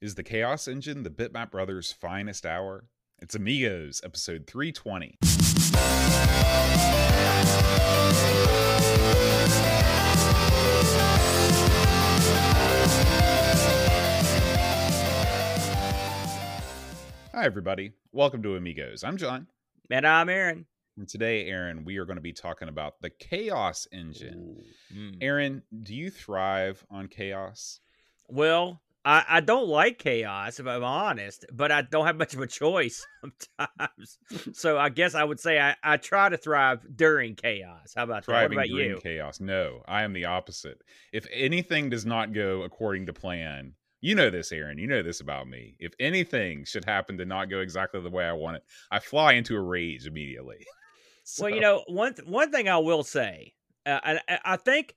Is the Chaos Engine the Bitmap Brothers' finest hour? It's Amigos, episode 320. Hi, everybody. Welcome to Amigos. I'm John. And I'm Aaron. And today, Aaron, we are going to be talking about the Chaos Engine. Mm. Aaron, do you thrive on chaos? Well, I, I don't like chaos, if I'm honest, but I don't have much of a choice sometimes. so I guess I would say I, I try to thrive during chaos. How about that? What Thriving about during you? chaos. No, I am the opposite. If anything does not go according to plan, you know this, Aaron. You know this about me. If anything should happen to not go exactly the way I want it, I fly into a rage immediately. Well, you know, one th- one thing I will say, uh, I, I- I think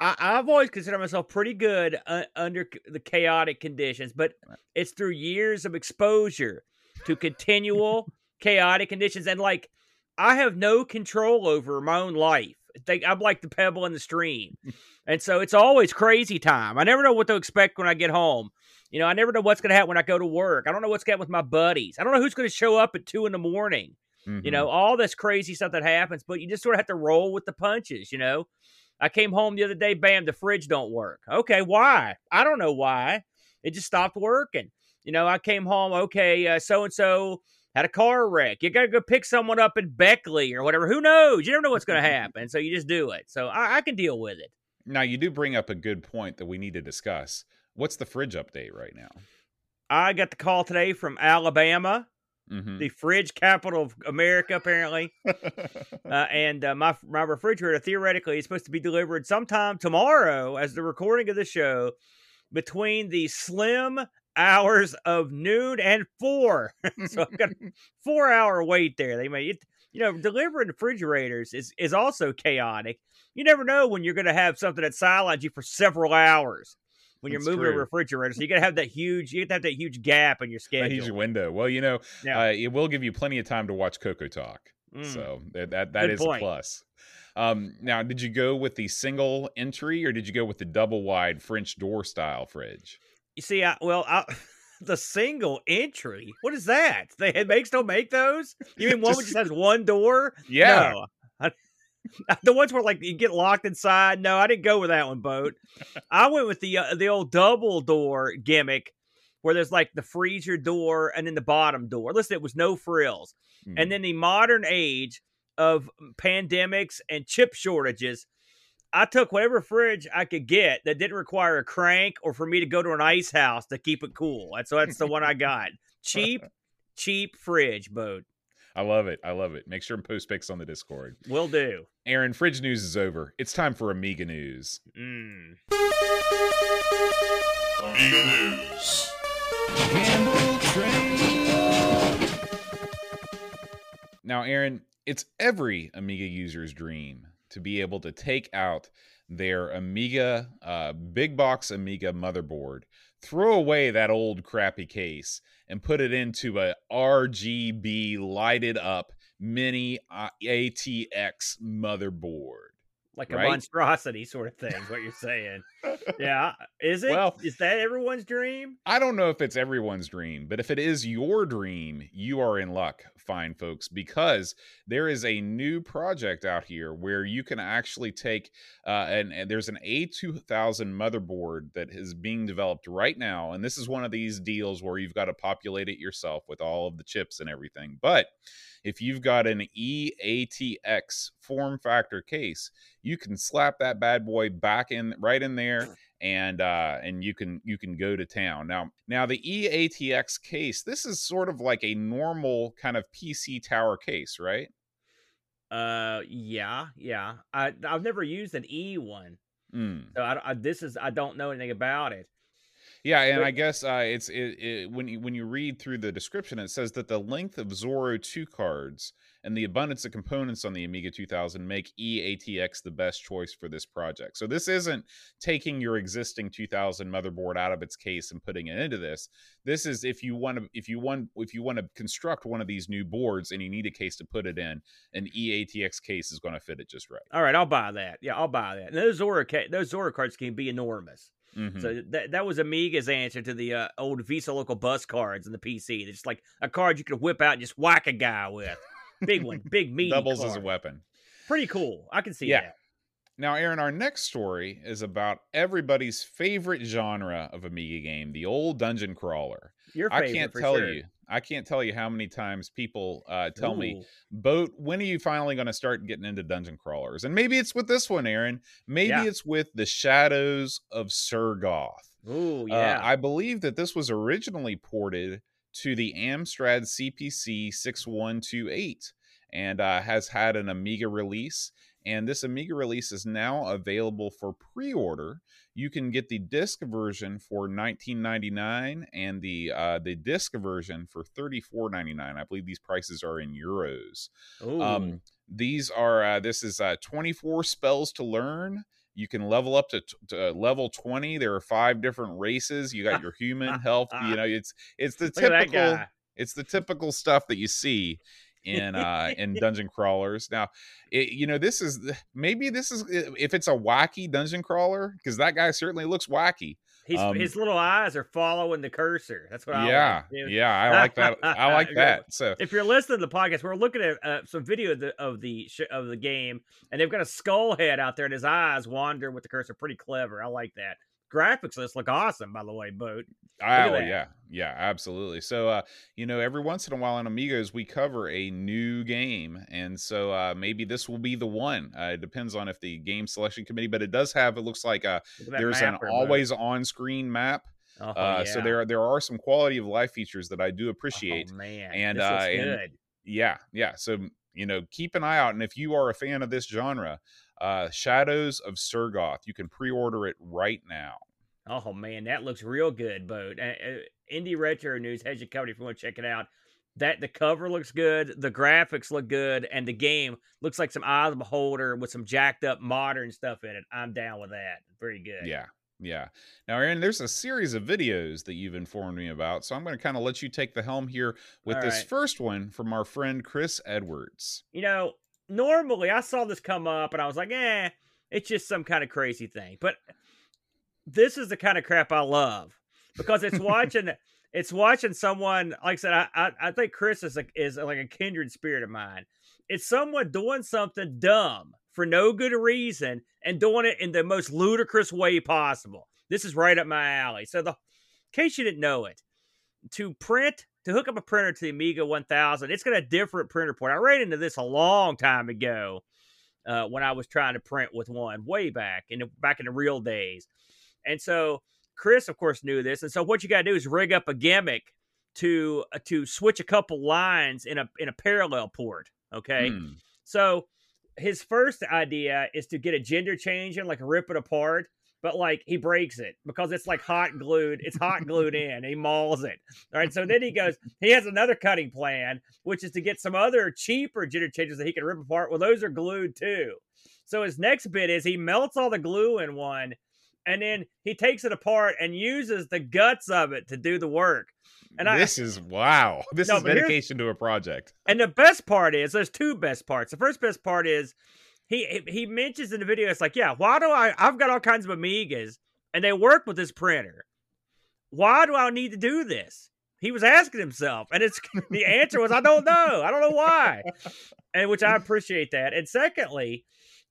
I, I've always considered myself pretty good uh, under c- the chaotic conditions, but it's through years of exposure to continual chaotic conditions, and like I have no control over my own life. Think I'm like the pebble in the stream, and so it's always crazy time. I never know what to expect when I get home. You know, I never know what's going to happen when I go to work. I don't know what's going to happen with my buddies. I don't know who's going to show up at two in the morning you Mhm. know all this crazy stuff that happens but you just sort of have to roll with the punches you know i came home the other day bam the fridge don't work. Okay why? I don't know why. It just stopped working. You know i came home okay so and so had a car wreck. You gotta go pick someone up in beckley or whatever. Who knows? You never know what's gonna happen so you just do it. So I, I can deal with it. Now, you do bring up a good point that we need to discuss. What's the fridge update right now? i got the call today from alabama Mhm. the fridge capital of america apparently uh, and uh, my my refrigerator theoretically is supposed to be delivered sometime tomorrow, as the recording of the show, between the slim hours of noon and four. so I've got a four hour wait there. They may, it. You know, delivering refrigerators is is also chaotic. You never know when you're going to have something that sidelines you for several hours when you're That's moving a refrigerator. So you got to have that huge. You have to have that huge gap in your schedule. huge window. Well, you know, Yeah. uh, it will give you plenty of time to watch Coco Talk. Mm. So that that, that is a plus. Um, now, did you go with the single entry or did you go with the double wide French door style fridge? You see, I, well, I, the single entry. What is that? They it makes don't make those. You mean one Just- which just has one door? Yeah. No. The ones where like you get locked inside. No, I didn't go with that one, boat. I went with the uh, the old double door gimmick, where there's like the freezer door and then the bottom door. Listen, it was no frills. Hmm. And then the modern age of pandemics and chip shortages, I took whatever fridge I could get that didn't require a crank or for me to go to an ice house to keep it cool. And so that's the one I got. Cheap, cheap fridge boat. I love it. I love it. Make sure and post pics on the Discord. Will do. Aaron, fridge news is over. It's time for Amiga news. Mm. Amiga News. Now, Aaron, it's every Amiga user's dream to be able to take out their Amiga, uh, big box Amiga motherboard, throw away that old crappy case, and put it into a RGB lighted up mini uh, ATX motherboard. Like Right? a monstrosity sort of thing, is what you're saying. yeah. Is it? Well- is that everyone's dream? I don't know if it's everyone's dream, but if it is your dream, you are in luck, fine folks, because there is a new project out here where you can actually take uh, and, and there's an A2000 motherboard that is being developed right now, and this is one of these deals where you've got to populate it yourself with all of the chips and everything. But if you've got an EATX form factor case, you can slap that bad boy back in right in there and uh and you can you can go to town now now the eatx case this is sort of like a normal kind of pc tower case right Uh, yeah, yeah. I I've never used an E one, mm. so I, I this is I don't know anything about it. Yeah and i guess uh it's it, it when you when you read through the description it says that the length of zorro 2 cards and the abundance of components on the Amiga 2000 make eATX the best choice for this project. So this isn't taking your existing 2000 motherboard out of its case and putting it into this. This is if you want to if you want if you want to construct one of these new boards and you need a case to put it in, an eATX case is going to fit it just right. All right, I'll buy that. Yeah, I'll buy that. And those Zorro ca- those Zorro cards can be enormous. Mhm. So that that was Amiga's answer to the uh, old VESA local bus cards in the PC. They're just like a card you could whip out and just whack a guy with. Big one, big meaty doubles as a weapon. Pretty cool. I can see Yeah. that. Now, Aaron, our next story is about everybody's favorite genre of Amiga game, the old dungeon crawler. Your I favorite can't for tell sure. you. I can't tell you how many times people uh, tell me, "Boat, when are you finally going to start getting into dungeon crawlers?" And maybe it's with this one, Aaron. Maybe Yeah. it's with the Shadows of Sergoth. Ooh, Uh, yeah. I believe that this was originally ported to the Amstrad CPC 6128 and uh, has had an Amiga release. And this Amiga release is now available for pre order. You can get the disc version for 19.99 and the uh, the disc version for 34.99. I believe these prices are in euros. Um, these are uh, this is uh, 24 spells to learn. You can level up to, to uh, level 20. There are five different races. You got your human health. You know, it's it's the Look typical it's the typical stuff that you see in uh in dungeon crawlers. Now, it, you know, this is maybe this is if it's a wacky dungeon crawler because that guy certainly looks wacky. Um, his little eyes are following the cursor. That's what I yeah, like. yeah, I like that. I like that. So If you're listening to the podcast, we're looking at uh, some video of the of the, sh- of the game, and they've got a skull head out there, and his eyes wander with the cursor. Pretty clever. I like that. Graphics list look awesome, by the way, Boat. Oh yeah, yeah, absolutely. So uh, you know, every once in a while on Amigos we cover a new game, and so uh, maybe this will be the one. Uh, it depends on if the game selection committee, but it does have. It looks like uh, Look there's an always on screen map. Oh, Uh, So yeah. there there are some quality of life features that I do appreciate. Oh, man, and, this uh, and- good. Yeah, yeah. So you know, keep an eye out, and if you are a fan of this genre, uh, Shadows of Sergoth, you can pre-order it right now. Oh man, that looks real good, Boat. Uh, uh, Indie Retro News has you covered if you want to check it out. That the cover looks good, the graphics look good, and the game looks like some Eye of the Beholder with some jacked up modern stuff in it. I'm down with that. Very good. Yeah. Yeah. Now, Aaron, there's a series of videos that you've informed me about. So I'm going to kind of let you take the helm here with this first one from our friend Chris Edwards. You know, normally I saw this come up and I was like, eh, it's just some kind of crazy thing. But this is the kind of crap I love because it's watching it's watching someone like I said, I I, I think Chris is like is like a kindred spirit of mine. It's someone doing something dumb for no good reason and doing it in the most ludicrous way possible. This is right up my alley. So the in case you didn't know it, to print to hook up a printer to the Amiga 1000, it's got a different printer port. I ran into this a long time ago uh, when I was trying to print with one way back in the, back in the real days. And so Chris, of course, knew this. And so what you got to do is rig up a gimmick to uh, to switch a couple lines in a in a parallel port. Okay, Hmm. so his first idea is to get a gender change and like rip it apart, but like he breaks it because it's like hot glued. It's hot glued in. He mauls it. All right. So then he goes, he has another cutting plan, which is to get some other cheaper gender changes that he can rip apart. Well, those are glued too. So his next bit is he melts all the glue in one and then he takes it apart and uses the guts of it to do the work. And I, this is wow. This No, is dedication to a project. and the best part is there's two best parts. The first best part is he he mentions in the video it's like, yeah, why do I I've got all kinds of Amigas and they work with this printer. Why do I need to do this? He was asking himself, and it's the answer was I don't know. I don't know why. And which I appreciate that. And secondly,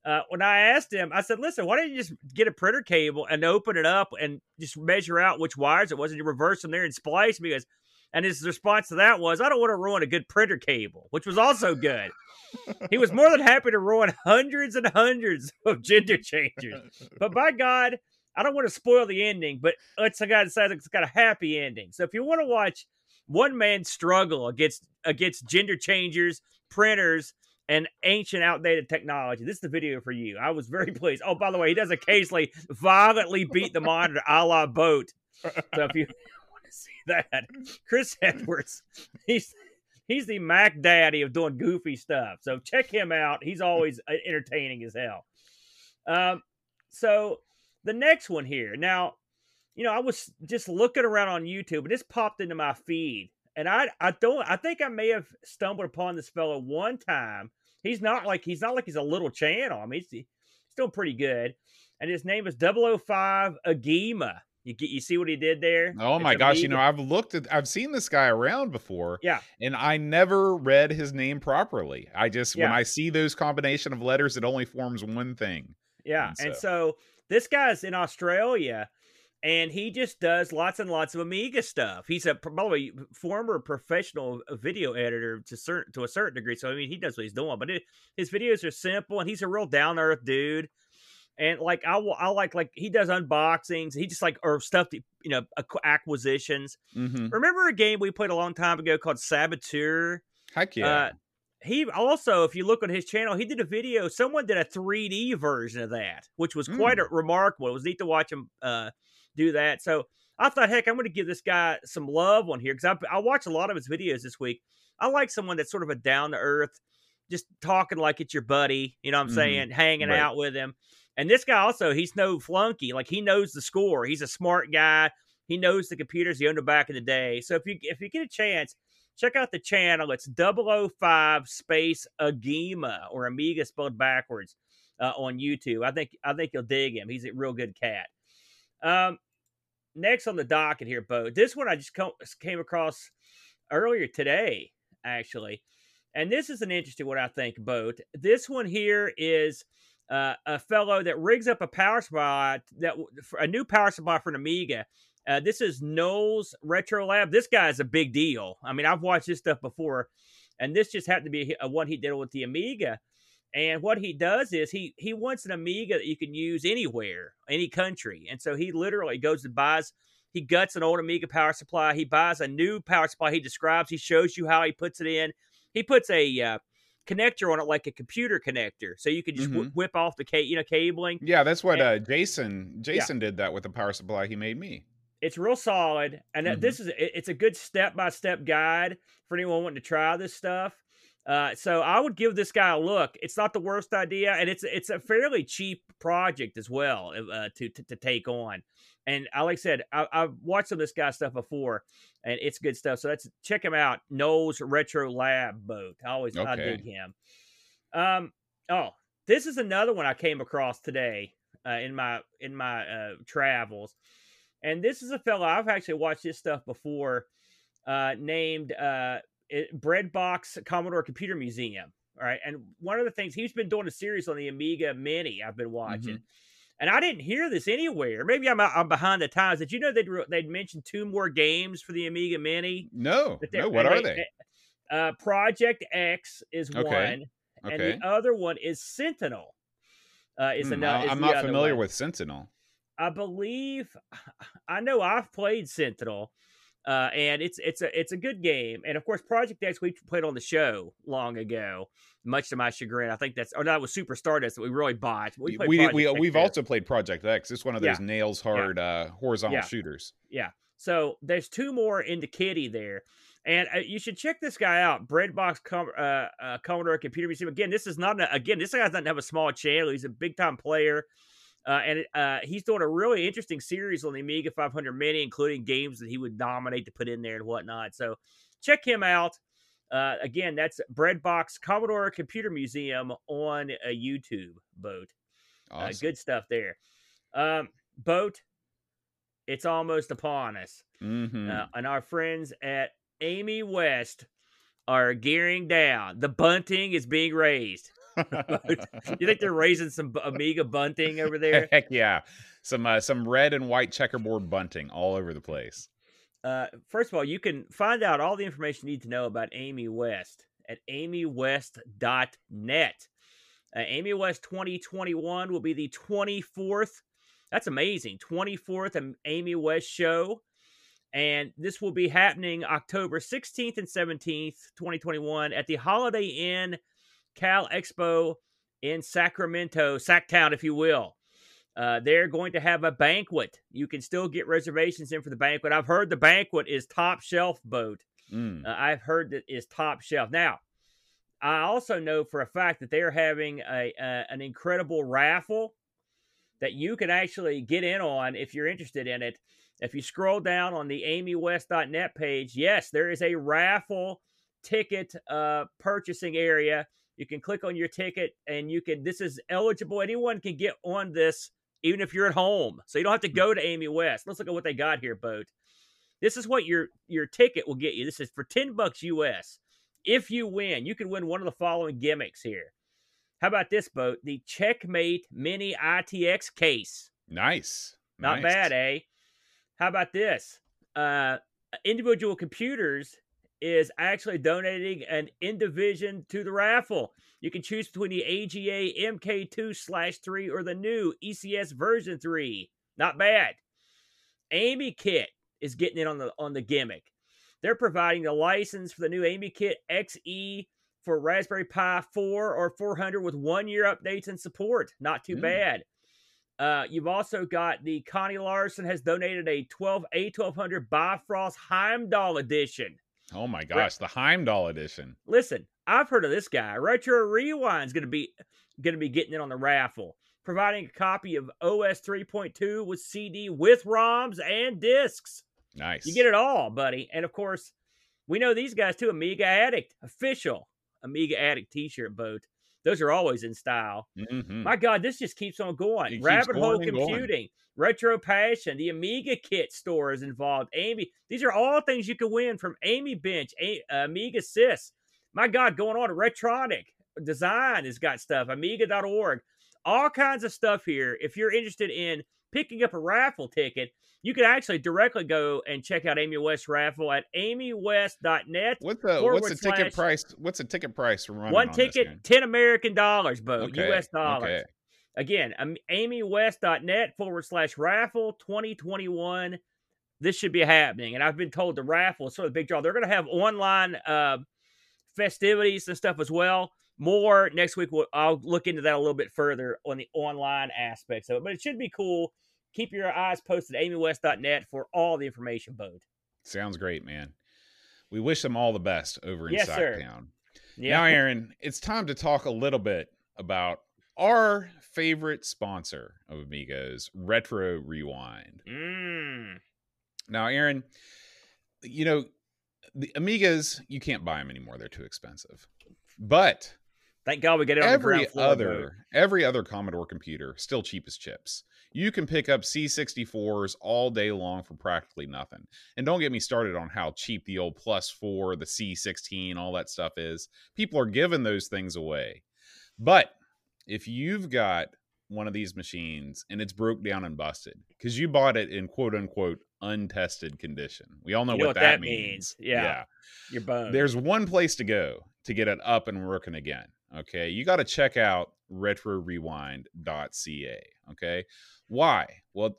uh, when I asked him, I said, "Listen, why don't you just get a printer cable and open it up and just measure out which wires it was, and you reverse them there and splice?" Because, and his response to that was, "I don't want to ruin a good printer cable," which was also good. he was more than happy to ruin hundreds and hundreds of gender changers. But by God, I don't want to spoil the ending, but it's says it's got a happy ending. So if you want to watch one man struggle against against gender changers, printers, and ancient outdated technology, this is the video for you. I was very pleased. Oh, by the way, he does occasionally violently beat the monitor a la boat. So if you that, Chris Edwards, he's he's the Mac Daddy of doing goofy stuff. So check him out. He's always uh, entertaining as hell. Um, so the next one here. Now, you know, I was just looking around on YouTube and this popped into my feed. And I I don't I think I may have stumbled upon this fellow one time. He's not like he's not like he's a little channel. I mean, he's, he's still pretty good. And his name is 005 Agima. You get you see what he did there? Oh It's my gosh! You know, I've looked at, I've seen this guy around before, Yeah. and I never read his name properly. I just when I see those combination of letters, it only forms one thing. Yeah. And And so this guy's in Australia and he just does lots and lots of Amiga stuff. He's a by the way former professional video editor to certain to a certain degree. So I mean he knows what he's doing, but it, his videos are simple and he's a real down earth dude. And like I, I like like he does unboxings. He just like or stuff that you know acquisitions. Mm-hmm. Remember a game we played a long time ago called Saboteur? Heck yeah! Uh, he also, if you look on his channel, he did a video. Someone did a 3D version of that, which was quite a, remarkable. It was neat to watch him uh, do that. So I thought, heck, I'm going to give this guy some love on here because I, I watched a lot of his videos this week. I like someone that's sort of a down to earth, just talking like it's your buddy. You know what I'm Mhm. saying? Hanging Right. out with him. And this guy also, he's no flunky. Like he knows the score. He's a smart guy. He knows the computers he owned back in the day. So if you if you get a chance, check out the channel. It's 005 space Agima or Amiga spelled backwards uh, on YouTube. I think I think you'll dig him. He's a real good cat. Um, next on the docket here, Bo. This one I just came across earlier today, actually, and this is an interesting one I think, Bo. This one here is. Uh, a fellow that rigs up a power supply that a new power supply for an Amiga. Uh, this is Noel's Retro Lab. This guy is a big deal. I mean, I've watched this stuff before, and this just happened to be a, one he did with the Amiga. And what he does is he he wants an Amiga that you can use anywhere, any country. And so he literally goes and buys. He guts an old Amiga power supply. He buys a new power supply. He describes. He shows you how he puts it in. He puts a uh, connector on it like a computer connector, so you could just whi- Mhm. whip off the ca- you know cabling. yeah, that's what and- uh, Jason Jason did that with the power supply he made me. It's real solid, and Mhm. this is it- it's a good step by step guide for anyone wanting to try this stuff. Uh, so I would give this guy a look. It's not the worst idea, and it's it's a fairly cheap project as well uh, to, to to take on. And I, like I said, I, I've watched some of this guy's stuff before, and it's good stuff. So that's check him out. Noel's Retro Lab boat. I always I Okay. dig him. Um. Oh, this is another one I came across today uh, in my in my uh, travels, and this is a fellow I've actually watched his stuff before, uh, named uh, it, Breadbox Commodore Computer Museum. All right, and one of the things he's been doing a series on the Amiga Mini. I've been watching. And I didn't hear this anywhere. Maybe I'm I'm behind the times. Did you know they'd they'd mentioned two more games for the Amiga Mini? No, no. What are they? Uh, Project X is Okay, one, and the other one is Sentinel. Uh, is Hmm, another. I'm not familiar one. with Sentinel. I believe I know I've played Sentinel, uh, and it's it's a it's a good game. And of course, Project X we played on the show long ago, much to my chagrin. I think that's or that was Super Stardust that we really botched. We we, we, we have also played Project X. It's one of those Yeah. nails hard uh, horizontal Yeah. shooters. Yeah. So there's two more in the kitty there. And uh, you should check this guy out, Breadbox Com- uh, uh, Commodore Computer Museum. Again, this is not a, again. This guy doesn't have a small channel. He's a big time player, uh, and uh, he's doing a really interesting series on the Amiga 500 Mini, including games that he would nominate to put in there and whatnot. So check him out. Uh, again, that's Breadbox Commodore Computer Museum on a YouTube boat. Uh, Awesome. good stuff there. Um, boat, it's almost upon us. Uh, and our friends at AmiWest are gearing down. The bunting is being raised. You think they're raising some Amiga bunting over there? Heck yeah, some uh, some red and white checkerboard bunting all over the place. Uh, first of all, you can find out all the information you need to know about AmiWest at amiwest.net. Uh, AmiWest 2021 will be the 24th. That's amazing. 24th Am- AmiWest show. And this will be happening October 16th and 17th, 2021, at the Holiday Inn Cal Expo in Sacramento, Sacktown, if you will. Uh, they're going to have a banquet. You can still get reservations in for the banquet. I've heard the banquet is top shelf boat. Mm. Uh, I've heard that is top shelf. Now, I also know for a fact that they're having a, a an incredible raffle that you can actually get in on if you're interested in it. If you scroll down on the amiwest.net page, yes, there is a raffle ticket uh, purchasing area. You can click on your ticket and you can, this is eligible. Anyone can get on this, even if you're at home. So you don't have to go to AmiWest. Let's look at what they got here, Boat. This is what your your ticket will get you. This is for 10 bucks US. If you win, you can win one of the following gimmicks here. How about this boat? The Checkmate Mini ITX case. Nice. Not Nice. bad, eh? How about this? Uh, individual computers is actually donating an Indivision to the raffle. You can choose between the AGA MK2 slash 3 or the new ECS version 3. Not bad. AmiKit is getting in on the on the gimmick. They're providing the license for the new AmiKit XE for Raspberry Pi 4 or 400 with one year updates and support. Not too Mm. bad. Uh, you've also got the Connie Larson has donated a 12 A1200 Bifrost Heimdall edition. Oh my gosh, the Heimdall edition. Listen, I've heard of this guy. Retro Rewind's going to be going to be getting in on the raffle, providing a copy of OS 3.2 with CD with ROMs and discs. Nice. You get it all, buddy. And of course, we know these guys too. Amiga Addict, official Amiga Addict T-shirt boat. Those are always in style. Mhm. My God, this just keeps on going. Keeps Rabbit Hole. Computing, Retro Passion, the Amiga Kit store is involved. Amy, these are all things you can win from AmiBench, A- Amiga Sys. My God, going on. Retronic Design has got stuff. Amiga.org, all kinds of stuff here. If you're interested in picking up a raffle ticket, you can actually directly go and check out AmiWest raffle at amiwest.net. What's the what's the ticket price? What's the ticket price for One on ticket, game? 10 American dollars, Bo, Okay, US dollars. okay. Again, am- amiwest.net forward slash raffle 2021. This should be happening. And I've been told the raffle is sort of the big draw. They're going to have online uh, festivities and stuff as well. More next week. We'll, I'll look into that a little bit further on the online aspects of it. But it should be cool. Keep your eyes posted at amiwest.net for all the information, Bode. Sounds great, man. We wish them all the best over in Yes, sir. Sacktown. Yeah. Now, Aaron, it's time to talk a little bit about our favorite sponsor of Amigos, Retro Rewind. Mm. Now, Aaron, you know, the Amigas, you can't buy them anymore. They're too expensive. But Thank God we get it on the every ground floor, other every other Commodore computer still cheap as chips. You can pick up C64s all day long for practically nothing. And don't get me started on how cheap the old Plus 4, the C16, all that stuff is. People are giving those things away. But if you've got one of these machines and it's broke down and busted because you bought it in quote unquote untested condition. We all know, You know what, what that, that means. means. Yeah. You're boned. There's one place to go to get it up and working again. Okay. You got to check out retrorewind.ca. Okay. Why? Well,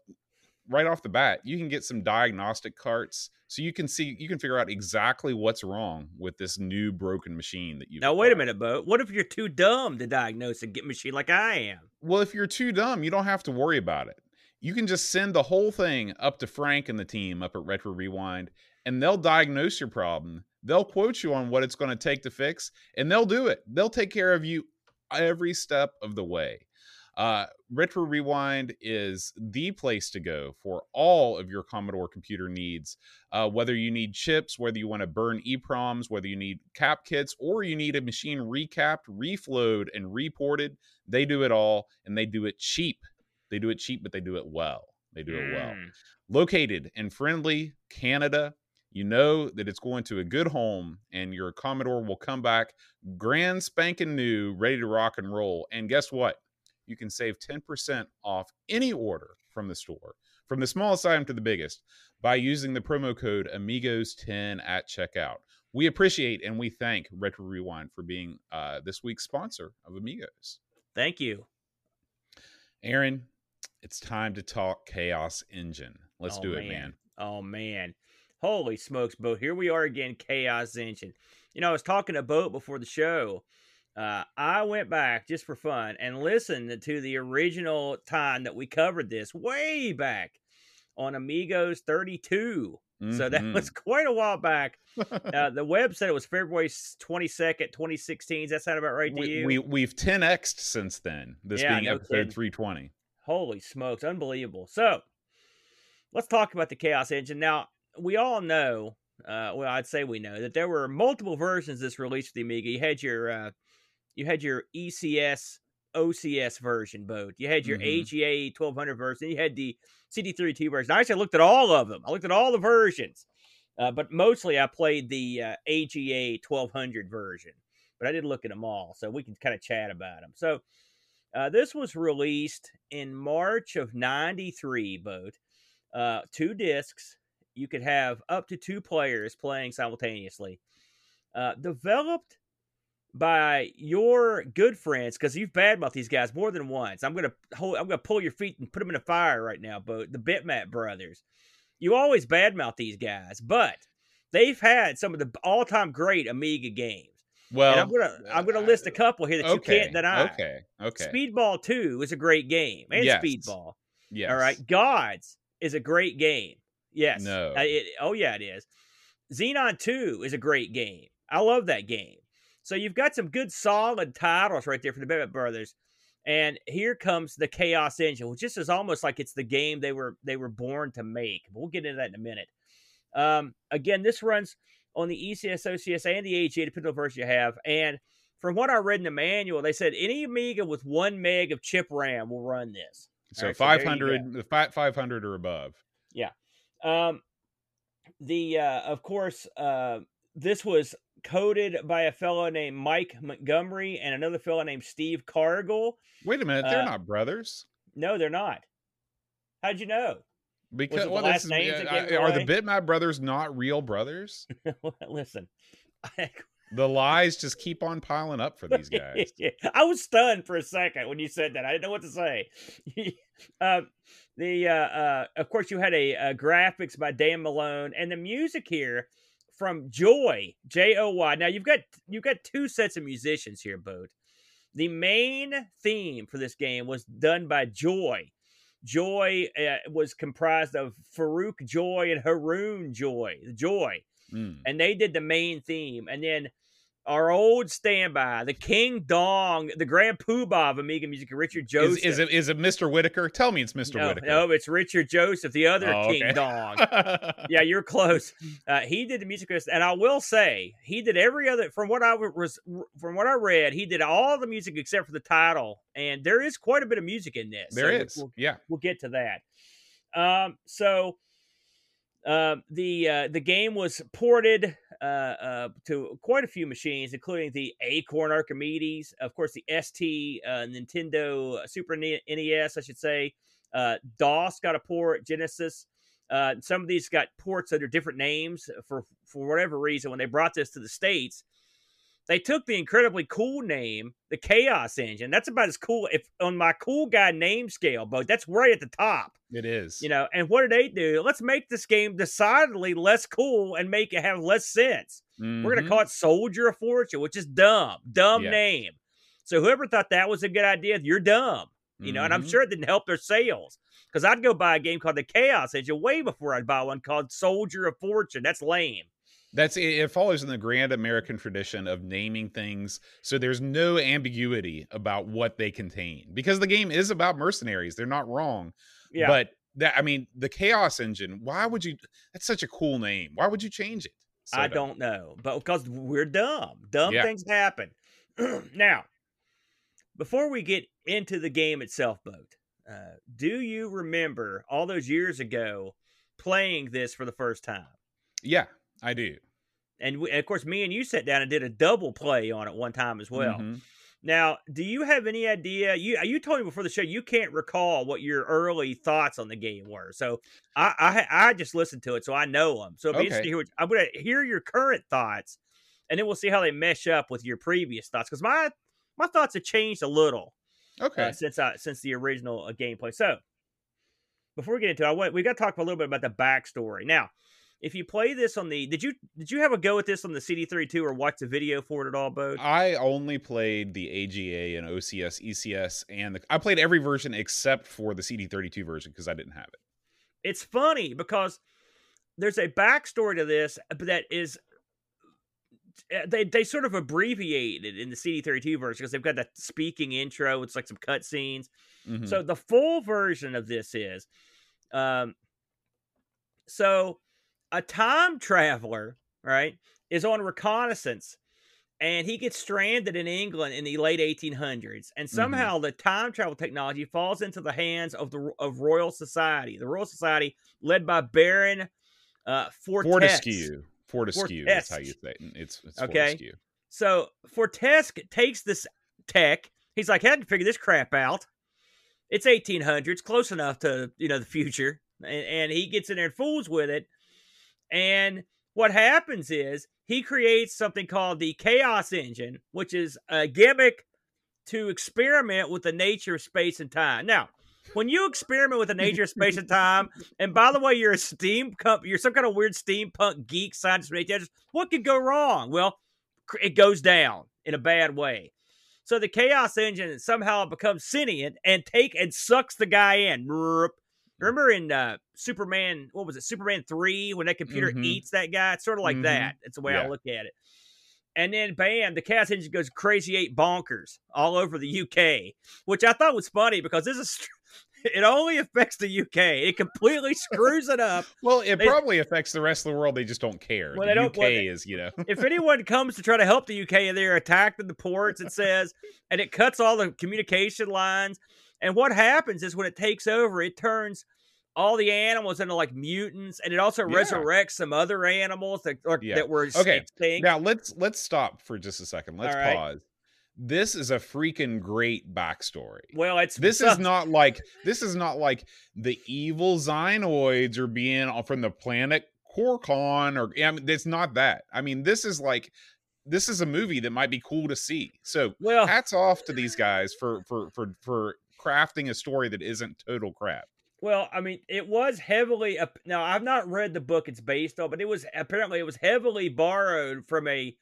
right off the bat, you can get some diagnostic carts so you can see, you can figure out exactly what's wrong with this new broken machine that you Now wait a minute, Bo. What if you're too dumb to diagnose a get machine like I am? Well, if you're too dumb, you don't have to worry about it. You can just send the whole thing up to Frank and the team up at Retro Rewind, and they'll diagnose your problem. They'll quote you on what it's going to take to fix, and they'll do it. They'll take care of you every step of the way. Uh, Retro Rewind is the place to go for all of your Commodore computer needs. Uh, whether you need chips, whether you want to burn EPROMs, whether you need cap kits, or you need a machine recapped, reflowed, and reported, they do it all, and they do it cheap. They do it cheap, but they do it well. They do it well. Mm. Located in friendly Canada, you know that it's going to a good home, and your Commodore will come back grand spanking new, ready to rock and roll. And guess what? You can save 10% off any order from the store, from the smallest item to the biggest, by using the promo code Amigos10 at checkout. We appreciate and we thank Retro Rewind for being uh, this week's sponsor of Amigos. Thank you. Aaron, it's time to talk Chaos Engine. Let's Oh, do it, man. Oh man. Holy smokes, Bo. Here we are again, Chaos Engine. You know, I was talking to Boat before the show. Uh, I went back just for fun and listened to the original time that we covered this way back on Amigos 32. So that was quite a while back. Uh, the web said it was February twenty second, twenty sixteen. Does that sound about right to we, you? we we've 10x'd since then. This Yeah, being no episode kidding. 320. Holy smokes, unbelievable. So let's talk about the Chaos Engine. Now, we all know, uh, well, I'd say we know that there were multiple versions of this release for the Amiga. You had your uh, you had your ECS OCS version both. You had your Mhm. AGA 1200 version. You had the CD32 version. I actually looked at all of them. I looked at all the versions. Uh, but mostly I played the uh, AGA 1200 version. But I did look at them all, so we can kind of chat about them. So uh, this was released in March of 93, Boat, Uh, two discs. You could have up to two players playing simultaneously. Uh, developed by your good friends, because you've badmouthed these guys more than once. I'm gonna hold, I'm gonna pull your feet and put them in a fire right now, but The Bitmap brothers. You always badmouth these guys, but they've had some of the all-time great Amiga games. Well, and I'm gonna I'm gonna uh, list a couple here that okay, you can't deny. Okay. Okay. Speedball 2 is a great game. And Yes. Speedball. yes. All right. Gods is a great game. Yes. No. Uh, it- oh, yeah, it is. Xenon 2 is a great game. I love that game. So you've got some good solid titles right there for the Bitmap Brothers. And here comes the Chaos Engine, which just is almost like it's the game they were they were born to make. We'll get into that in a minute. Um, again, this runs on the ECS, OCS, and the AGA, depending on the version you have. And from what I read in the manual, they said any Amiga with one meg of chip RAM will run this. So right, so there you 500, the fi- 500 or above. Yeah. Um, the uh, of course, uh, this was coded by a fellow named Mike Montgomery and another fellow named Steve Cargill. Wait a minute, they're Uh, not brothers. No, they're not. How'd you know? Because the well, last is, names uh, it are the? Bitmap brothers not real brothers? Listen, The lies just keep on piling up for these guys. I was stunned for a second when you said that. I didn't know what to say. um, the uh, uh, of course you had a, uh graphics by Dan Malone and the music here from Joy J O Y. Now you've got you've got two sets of musicians here, both. The main theme for this game was done by Joy. Joy uh, was comprised of Farouk Joy and Haroon Joy. Joy Mm. and they did the main theme. And then our old standby, the King Dong, the Grand Poobah of Amiga Music, Richard Is, Joseph. is it is it Mr. Whitaker? Tell me it's Mr. no, Whitaker. no, it's Richard Joseph, the other Oh, King okay. Dong. yeah, you're close. Uh, he did the music, and I will say he did every other. From what I was, from what I read, he did all the music except for the title, and there is quite a bit of music in this. there so is. We'll, yeah. we'll get to that. Um, so uh, the uh, the game was ported uh, uh, to quite a few machines, including the Acorn Archimedes, of course, the ST uh, Nintendo Super NES, I should say. Uh, DOS got a port, Genesis. Uh, some of these got ports under different names for for whatever reason. When they brought this to the states, they took the incredibly cool name, the Chaos Engine. That's about as cool if on my cool guy name scale, but that's right at the top. It is. You know, and what did they do? Let's make this game decidedly less cool and make it have less sense. We're gonna call it Soldier of Fortune, which is dumb, dumb Yeah. name. So whoever thought that was a good idea, you're dumb. You know, and I'm Mhm. sure it didn't help their sales because I'd go buy a game called the Chaos Engine way before I'd buy one called Soldier of Fortune. That's lame. That's it, it follows in the grand American tradition of naming things so there's no ambiguity about what they contain. Because the game is about mercenaries. They're not wrong. Yeah, But that I mean, the Chaos Engine, why would you that's such a cool name. Why would you change it? So I don't know, but because we're dumb, dumb Yeah. things happen. now, before we get into the game itself, boat, uh, do you remember all those years ago playing this for the first time? Yeah, I do. And, we, and of course, me and you sat down and did a double play on it one time as well. Mhm. Now, do you have any idea? You you told me before the show you can't recall what your early thoughts on the game were. So I I, I just listened to it, so I know them. So it'd be interesting Okay. to hear. What, I'm going to hear your current thoughts, and then we'll see how they mesh up with your previous thoughts. Because my my thoughts have changed a little Okay. uh, since I since the original uh, gameplay. So before we get into it, I want, we got to talk a little bit about the backstory. Now, if you play this on the did you did you have a go at this on the CD32 or watch the video for it at all, Bo? I only played the AGA and OCS, ECS, and the, I played every version except for the CD32 version because I didn't have it. it's funny because there's a backstory to this that is uh, they they sort of abbreviated in the CD32 version because they've got that speaking intro. It's like some cutscenes. Mhm. So the full version of this is, um, so a time traveler, right, is on reconnaissance, and he gets stranded in England in the late 1800s, and somehow the time travel technology falls into the hands of the of Royal Society, the Royal Society led by Baron uh, Fortes. Fortescue. Fortescue. That's how you say it. It's, it's Okay. Fortescue. So Fortescue takes this tech. He's like, I had to figure this crap out. It's 1800s, close enough to you know the future, and, and he gets in there and fools with it. And what happens is he creates something called the Chaos Engine, which is a gimmick to experiment with the nature of space and time. Now, when you experiment with the nature of space and time, and by the way, you're a steam comp- you're some kind of weird steampunk geek scientist, from the 1800s, what could go wrong? Well, it goes down in a bad way. So the chaos engine somehow becomes sentient and take and sucks the guy in. Remember in uh, Superman, what was it, Superman 3, when that computer Mhm. eats that guy? It's sort of like Mhm. that. It's the way I look at it. And then bam, the chaos engine goes crazy eight bonkers all over the UK, which I thought was funny because this is it only affects the UK. It completely screws it up. Well, it They- probably affects the rest of the world. They just don't care. Well, the they don't- UK well, they- is, you know. if anyone comes to try to help the UK, and they're attacked in the ports, it says, and it cuts all the communication lines. And what happens is when it takes over, it turns all the animals into like mutants, and it also Yeah. resurrects some other animals that or, Yeah. that were Okay, extinct. Now let's let's stop for just a second. Let's right. pause. This is a freaking great backstory. well, it's This is not like this is not like the evil Xynoids are being from the planet Corcon or I mean it's not that. I mean this is like this is a movie that might be cool to see. So well. hats off to these guys for for for for crafting a story that isn't total crap. Well, I mean, it was heavily. Now, I've not read the book it's based on, but it was apparently it was heavily borrowed from a,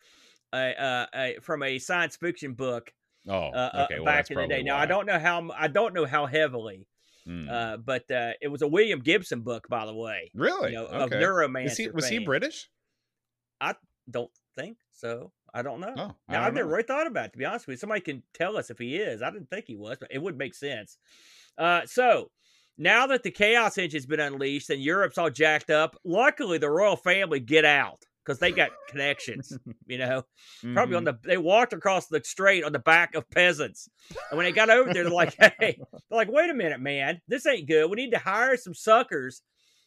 a, a, a from a science fiction book Oh, uh, uh, okay. Well, back in the day. probably Now, I don't know how I don't know how heavily, Hmm. uh, but uh, it was a William Gibson book, by the way. really? You know, of okay. Neuromancer. Is he, was he fame. British? Don't think so. I don't know. Oh, I Now, I've never know. really thought about it, to be honest with you. Somebody can tell us if he is. I didn't think he was, but it would make sense. Uh, so now that the Chaos Engine's been unleashed and Europe's all jacked up, luckily the royal family get out because they got connections, you know. Probably Mhm. on the they walked across the strait on the back of peasants. And when they got over there, they're like, hey, they're like, wait a minute, man, this ain't good. We need to hire some suckers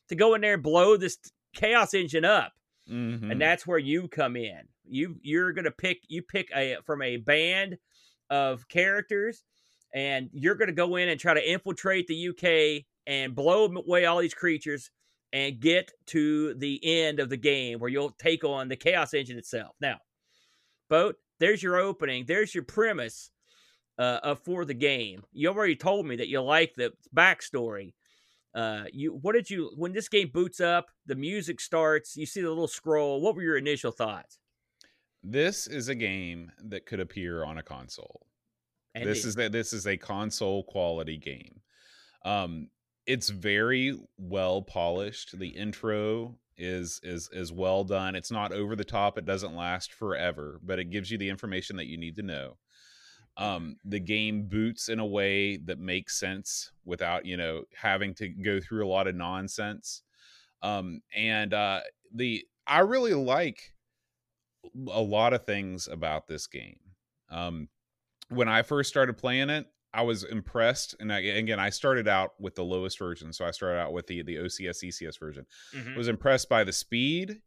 to go in there and blow this chaos engine up Mhm. and that's where you come in. You you're gonna pick you pick a from a band of characters, and you're gonna go in and try to infiltrate the UK and blow away all these creatures and get to the end of the game where you'll take on the Chaos Engine itself. Now, boat. There's your opening. There's your premise uh, of for the game. You already told me that you like the backstory uh you what did you when this game boots up the music starts you see the little scroll what were your initial thoughts This is a game that could appear on a console. and this it- is that this is a console quality game. Um it's very well polished. The intro is is is well done. It's not over the top. It doesn't last forever, but it gives you the information that you need to know. Um the game boots in a way that makes sense without, you know, having to go through a lot of nonsense. Um and uh the I really like a lot of things about this game. Um, when I first started playing it, I was impressed, and I, again, I started out with the lowest version, so I started out with the the OCS ECS version. Mhm. I was impressed by the speed.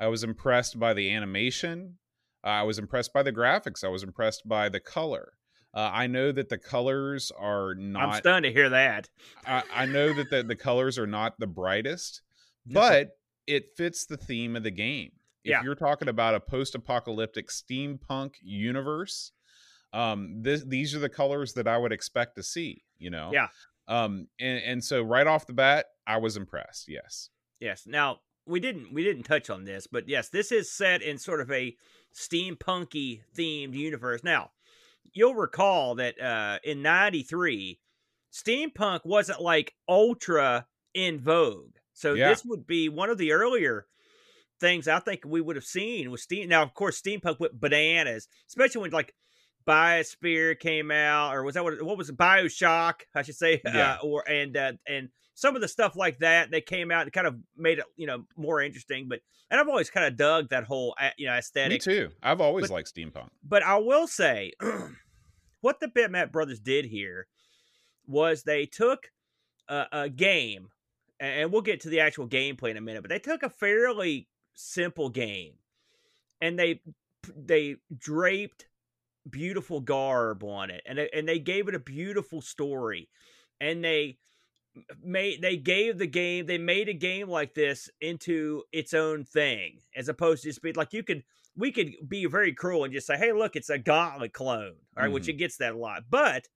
I was impressed by the animation. Uh, I was impressed by the graphics. I was impressed by the color. Uh, I know that the colors are not. i'm stunned to hear that I, I know that the, the colors are not the brightest, but it fits the theme of the game. If Yeah. you're talking about a post-apocalyptic steampunk universe, um, this, these are the colors that I would expect to see. You know, Yeah. Um, and and so right off the bat, I was impressed. Yes. yes now we didn't we didn't touch on this but yes this is set in sort of a steampunky themed universe now you'll recall that uh in 93 steampunk wasn't like ultra in vogue So Yeah. this would be one of the earlier things I think we would have seen with steam. Now, of course, steampunk went bananas, especially when like Biosphere came out, or was that what? What was it? Bioshock? I should say, Yeah. uh, or and uh, and some of the stuff like that that came out and kind of made it you know more interesting. But and I've always kind of dug that whole you know aesthetic. Me too. I've always But- liked steampunk. But I will say, what the Bitmap Brothers did here was they took a, a game, and we'll get to the actual gameplay in a minute. But they took a fairly simple game, and they they draped beautiful garb on it, and they, and they gave it a beautiful story, and they made they gave the game they made a game like this into its own thing as opposed to just be like you could we could be very cruel and just say hey look it's a gauntlet clone all right, which mm-hmm. it gets that a lot but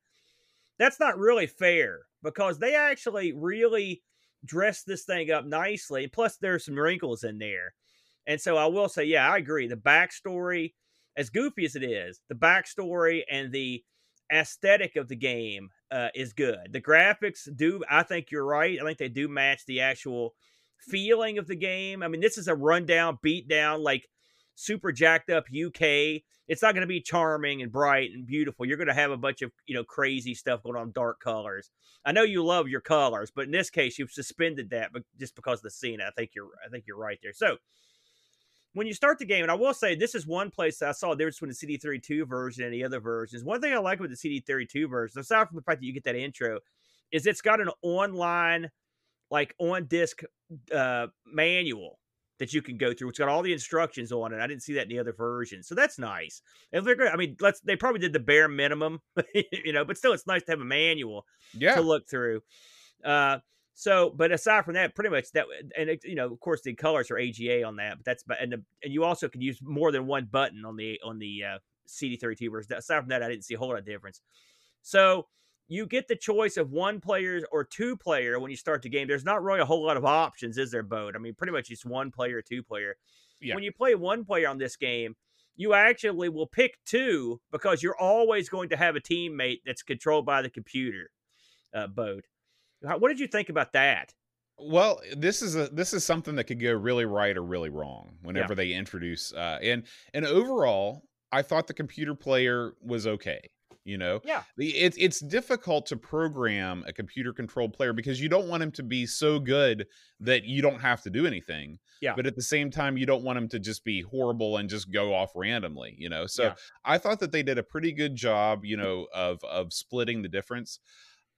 that's not really fair because they actually really dressed this thing up nicely plus there's some wrinkles in there and so i will say yeah i agree the backstory as goofy as it is the backstory and the aesthetic of the game uh, is good. The graphics do, I think you're right. I think they do match the actual feeling of the game. I mean, this is a rundown, beat down, like super jacked up UK. It's not going to be charming and bright and beautiful. You're going to have a bunch of you know crazy stuff going on, dark colors. I know you love your colors, but in this case, you've suspended that, but just because of the scene, I think you're, I think you're right there. So when you start the game, and I will say this is one place I saw a difference between the CD32 version and the other versions. One thing I like with the CD32 version, aside from the fact that you get that intro, is it's got an online, like on disc uh, manual that you can go through. It's got all the instructions on it. I didn't see that in the other version, so that's nice. And they're good. I mean, let's they probably did the bare minimum, you know, but still, it's nice to have a manual Yeah. to look through. Uh, so, but aside from that, pretty much that, and it, you know, of course, the colors are AGA on that, but that's but and the, and you also can use more than one button on the on the uh, CD32 version. Aside from that, I didn't see a whole lot of difference. So you get the choice of one player or two player when you start the game. There's not really a whole lot of options, is there, Boat? I mean, pretty much it's one player, two player. Yeah. When you play one player on this game, you actually will pick two because you're always going to have a teammate that's controlled by the computer. Uh, Boat. How- What did you think about that? Well, this is a this is something that could go really right or really wrong whenever they introduce uh and and overall, I thought the computer player was okay. You know, Yeah. The- it's it's difficult to program a computer controlled player because you don't want him to be so good that you don't have to do anything. Yeah. But at the same time, you don't want him to just be horrible and just go off randomly. You know, so Yeah. I thought that they did a pretty good job. You know, of of splitting the difference.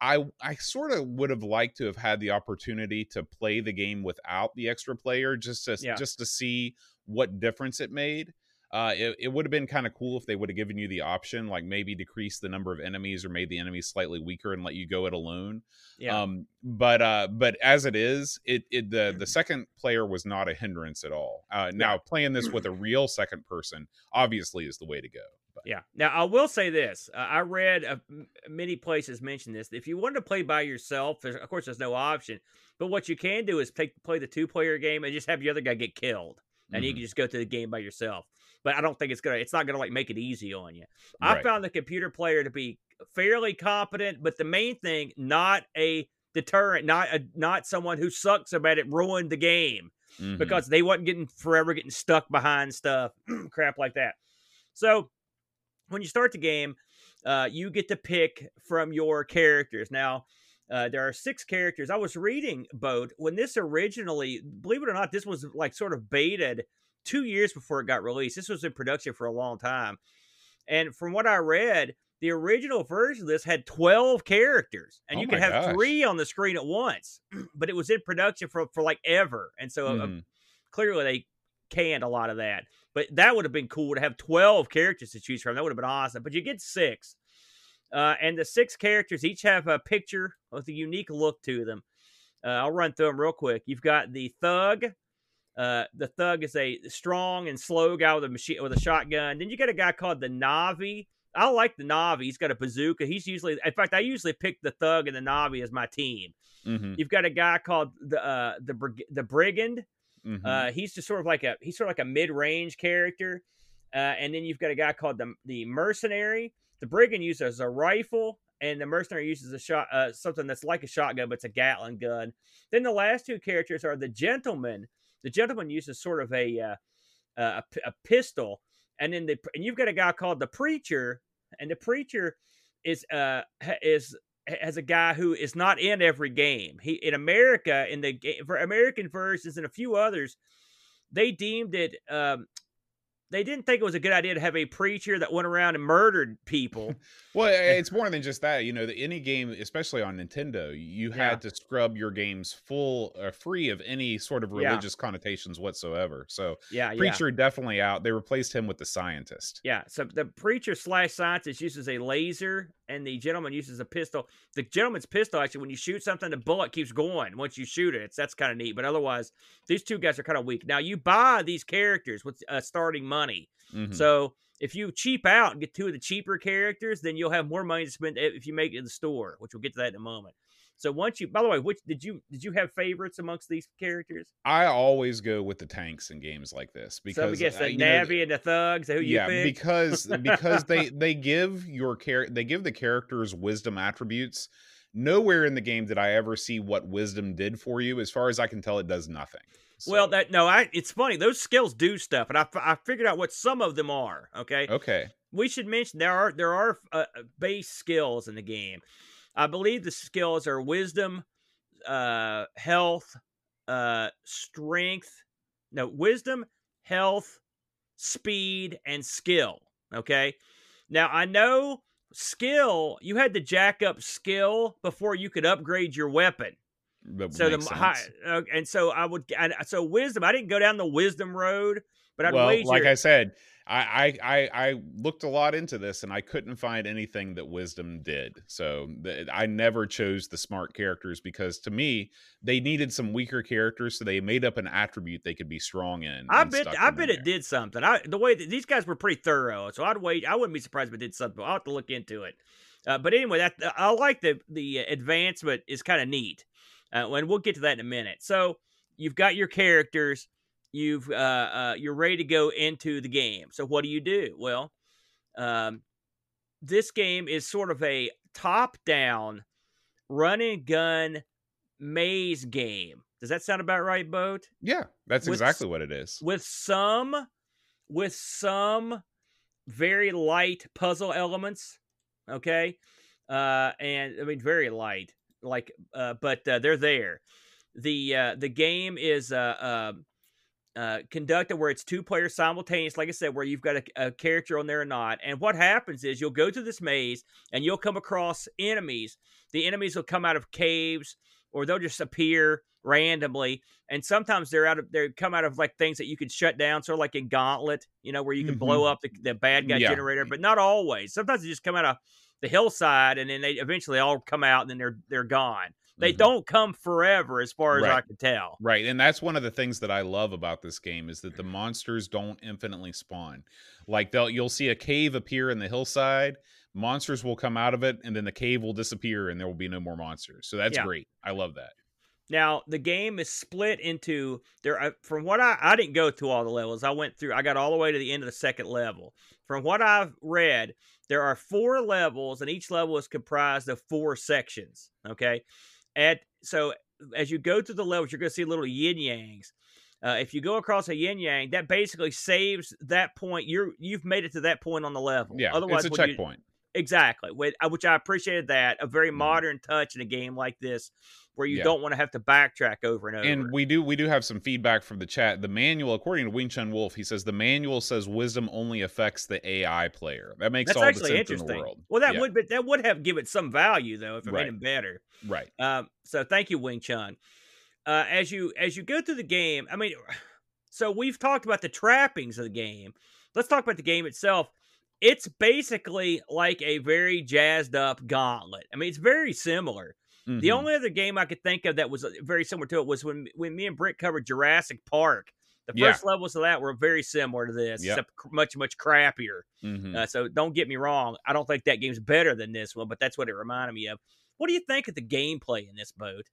I I sort of would have liked to have had the opportunity to play the game without the extra player just to Yeah. just to see what difference it made. Uh, it, it would have been kind of cool if they would have given you the option, like maybe decrease the number of enemies or made the enemies slightly weaker and let you go it alone. Yeah. Um, but uh, but as it is, it, it the the second player was not a hindrance at all. Uh, now playing this with a real second person obviously is the way to go. But, Yeah. Now I will say this: uh, I read uh, many places mention this. If you want to play by yourself, of course, there's no option. But what you can do is take, play the two-player game and just have the other guy get killed, and you Mhm. can just go through the game by yourself. But I don't think it's gonna. It's not gonna like make it easy on you. I found the computer player to be fairly competent, but the main thing, not a deterrent, not a not someone who sucks about it, ruined the game Mhm. because they wasn't getting forever getting stuck behind stuff, crap like that. So when you start the game, uh, you get to pick from your characters. Now, uh, there are six characters. I was reading Boat when this originally, believe it or not, this was like sort of baited two years before it got released. This was in production for a long time, and from what I read. The original version of this had 12 characters, and Oh you could have gosh. three on the screen at once, but it was in production for, for like ever. And so uh, Mhm. clearly they canned a lot of that. But that would have been cool to have 12 characters to choose from. That would have been awesome. But you get six. Uh, and the six characters each have a picture with a unique look to them. Uh, I'll run through them real quick. You've got the thug. Uh, the thug is a strong and slow guy with a machine with a shotgun. Then you got a guy called the Navvie. I like the Navvie. He's got a bazooka. He's usually, in fact, I usually pick the thug and the Navvie as my team. Mhm. You've got a guy called the uh, the Brig- the Brigand. Mhm. Uh, he's just sort of like a he's sort of like a mid range character. Uh, and then you've got a guy called the the mercenary. The brigand uses a rifle and the mercenary uses a shot, uh, something that's like a shotgun, but it's a Gatling gun. Then the last two characters are the gentleman. The gentleman uses sort of a uh, a, a pistol, and then the and you've got a guy called the preacher, and the preacher is uh is has a guy who is not in every game. He in America in the for American versions and a few others, they deemed it um, they didn't think it was a good idea to have a preacher that went around and murdered people. well, it's more than just that. You know, the, any game, especially on Nintendo, you Yeah. had to scrub your games full, uh, free of any sort of Yeah. religious connotations whatsoever. So, yeah, yeah. preacher definitely out. They replaced him with the scientist. Yeah, so the preacher slash scientist uses a laser, and the gentleman uses a pistol. The gentleman's pistol, actually, when you shoot something, the bullet keeps going once you shoot it. It's, that's kind of neat. But otherwise, these two guys are kind of weak. Now, you buy these characters with uh, starting money. Mhm. So if you cheap out and get two of the cheaper characters, then you'll have more money to spend if you make it in the store, which we'll get to that in a moment. So once you, by the way, which did you did you have favorites amongst these characters? I always go with the tanks in games like this So because we guess uh, the you know, and the thugs. Who you yeah pick? because because they they give your char- they give the characters wisdom attributes nowhere in the game did i ever see what wisdom did for you as far as i can tell it does nothing Well, that no, I it's funny. Those skills do stuff, and I, I figured out what some of them are. Okay, okay we should mention there are there are uh, base skills in the game. I believe the skills are wisdom, uh, health, uh, strength. No, wisdom, health, speed, and skill. Okay. Now I know skill. You had to jack up skill before you could upgrade your weapon. That So the high, uh, and so I would and so wisdom. I didn't go down the wisdom road, but I'd well like i said I, I i i looked a lot into this and i couldn't find anything that wisdom did so th- i never chose the smart characters because to me they needed some weaker characters so they made up an attribute they could be strong in I bet I bet it did something. I the way that these guys were pretty thorough, so I'd wait. I wouldn't be surprised if it did something. I'll have to look into it. Uh, but anyway, that I like the the advancement is kind of neat, uh, and we'll get to that in a minute. So you've got your characters, you've uh, uh, you're ready to go into the game. So what do you do? Well, um, this game is sort of a top down run and gun maze game. Does that sound about right, Boat? yeah that's with exactly what it is with some with some very light puzzle elements okay uh and i mean very light like uh but uh, they're there the uh the game is uh um uh, conducted where it's two players simultaneous, like I said, where you've got a, a character on there or not. And what happens is you'll go through this maze and you'll come across enemies. The enemies will come out of caves or they'll just appear randomly. And sometimes they're out of they come out of like things that you can shut down, sort of like in Gauntlet, you know, where you can blow up the, the bad guy Yeah. generator, but not always. Sometimes they just come out of the hillside and then they eventually all come out and then they're they're gone. They Mhm. don't come forever, as far as I can tell. Right, and that's one of the things that I love about this game is that the monsters don't infinitely spawn. Like they'll you'll see a cave appear in the hillside, monsters will come out of it, and then the cave will disappear, and there will be no more monsters. So that's Yeah. great. I love that. Now the game is split into there. From what I I didn't go through all the levels. I went through. I got all the way to the end of the second level. From what I've read, there are four levels, and each level is comprised of four sections. Okay, at so as you go through the levels, you're going to see little yin yangs. Uh, if you go across a yin yang, that basically saves that point. You're you've made it to that point on the level. Yeah, Otherwise, it's a when you- checkpoint. Exactly, which, uh, I appreciated that a very Mhm. modern touch in a game like this, where you Yeah. don't want to have to backtrack over and over. And we do we do have some feedback from the chat. The manual, according to Wing Chun Wolf, he says the manual says wisdom only affects the AI player. That makes That's all the actually sense in interesting. the world. Well, that Yeah, would but that would have given some value though if it Right. made him better. right. Um, so thank you, Wing Chun. Uh, as you as you go through the game, I mean, so we've talked about the trappings of the game. Let's talk about the game itself. It's basically like a very jazzed up gauntlet. I mean, it's very similar. The Mhm. only other game I could think of that was uh, very similar to it was when when me and Britt covered Jurassic Park. The Yeah. first levels of that were very similar to this, Yep. except much much crappier. Mhm. Uh, so don't get me wrong. I don't think that game's better than this one, but that's what it reminded me of. What do you think of the gameplay in this boat?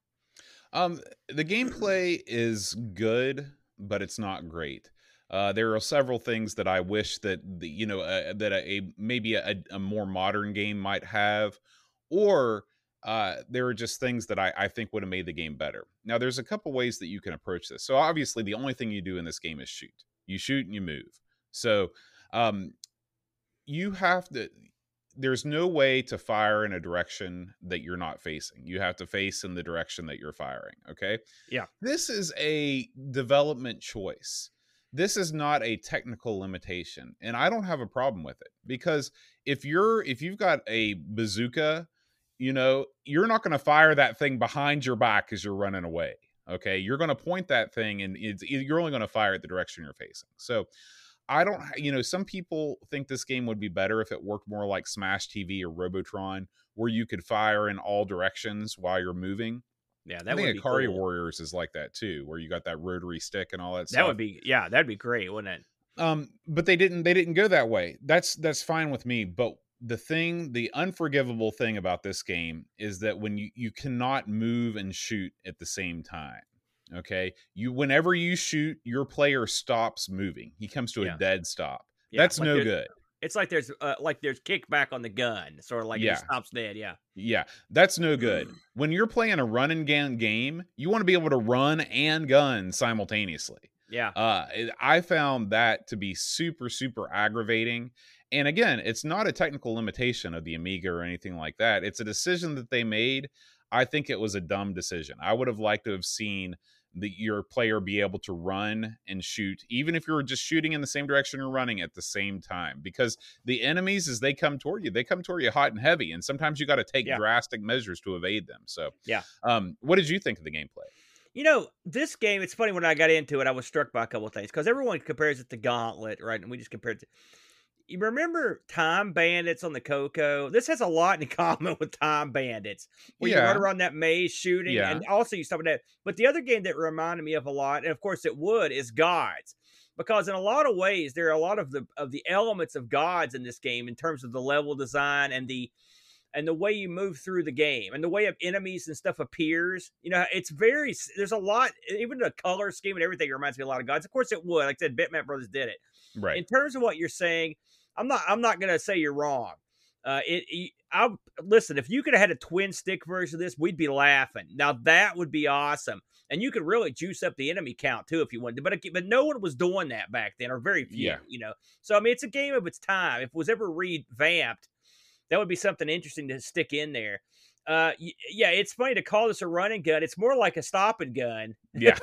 Um, the gameplay is good, but it's not great. Uh, there are several things that I wish that the, you know uh, that a, a maybe a, a more modern game might have, or uh, there are just things that I, I think would have made the game better. Now, there's a couple ways that you can approach this. So, obviously, the only thing you do in this game is shoot. You shoot and you move. So, um, you have to. There's no way to fire in a direction that you're not facing. You have to face in the direction that you're firing. Okay. Yeah. This is a development choice. This is not a technical limitation, and I don't have a problem with it because if you're if you've got a bazooka you know, you're not going to fire that thing behind your back as you're running away. Okay. You're going to point that thing and it's, you're only going to fire it the direction you're facing. So I don't, you know, some people think this game would be better if it worked more like Smash TV or Robotron, where you could fire in all directions while you're moving. Yeah, that I think would be Ikari cool. Warriors is like that too, where you got that rotary stick and all that, That stuff. would be yeah, that'd be great, wouldn't it? um but they didn't they didn't go that way that's that's fine with me but the thing the unforgivable thing about this game is that when you you cannot move and shoot at the same time okay? You whenever you shoot your player stops moving. He comes to Yeah. a dead stop. Yeah, that's like no good. It's like there's uh, like there's kickback on the gun, sort of like Yeah. it stops dead. Yeah, yeah that's no good. When you're playing a run and gun game you want to be able to run and gun simultaneously. Yeah, uh i found that to be super super aggravating and again it's not a technical limitation of the amiga or anything like that it's a decision that they made i think it was a dumb decision i would have liked to have seen the, your player be able to run and shoot even if you're just shooting in the same direction you're running at the same time because the enemies as they come toward you they come toward you hot and heavy and sometimes you got to take Yeah. drastic measures to evade them so Yeah. um what did you think of the gameplay You know, this game, it's funny when I got into it, I was struck by a couple of things because everyone compares it to Gauntlet, right? And we just compared it to. You remember Time Bandits on the Coco? This has a lot in common with Time Bandits, where you Yeah. run around that maze shooting, Yeah. and also you stop at that. But the other game that reminded me of a lot, and of course it would, is Gods, because in a lot of ways there are a lot of the of the elements of Gods in this game in terms of the level design and the and the way you move through the game and the way of enemies and stuff appears. You know, it's very there's a lot, even the color scheme and everything reminds me a lot of gods. Of course, it would. Like I said, Bitmap Brothers did it. right In terms of what you're saying, I'm not. I'm not gonna say you're wrong. Uh, it, it I listen. If you could have had a twin stick version of this, we'd be laughing. Now that would be awesome, and you could really juice up the enemy count too if you wanted. to. But but no one was doing that back then, or very few. Yeah. You know, so I mean, it's a game of its time. If it was ever revamped, that would be something interesting to stick in there. Uh, yeah, it's funny to call this a running gun. It's more like a stopping gun. yeah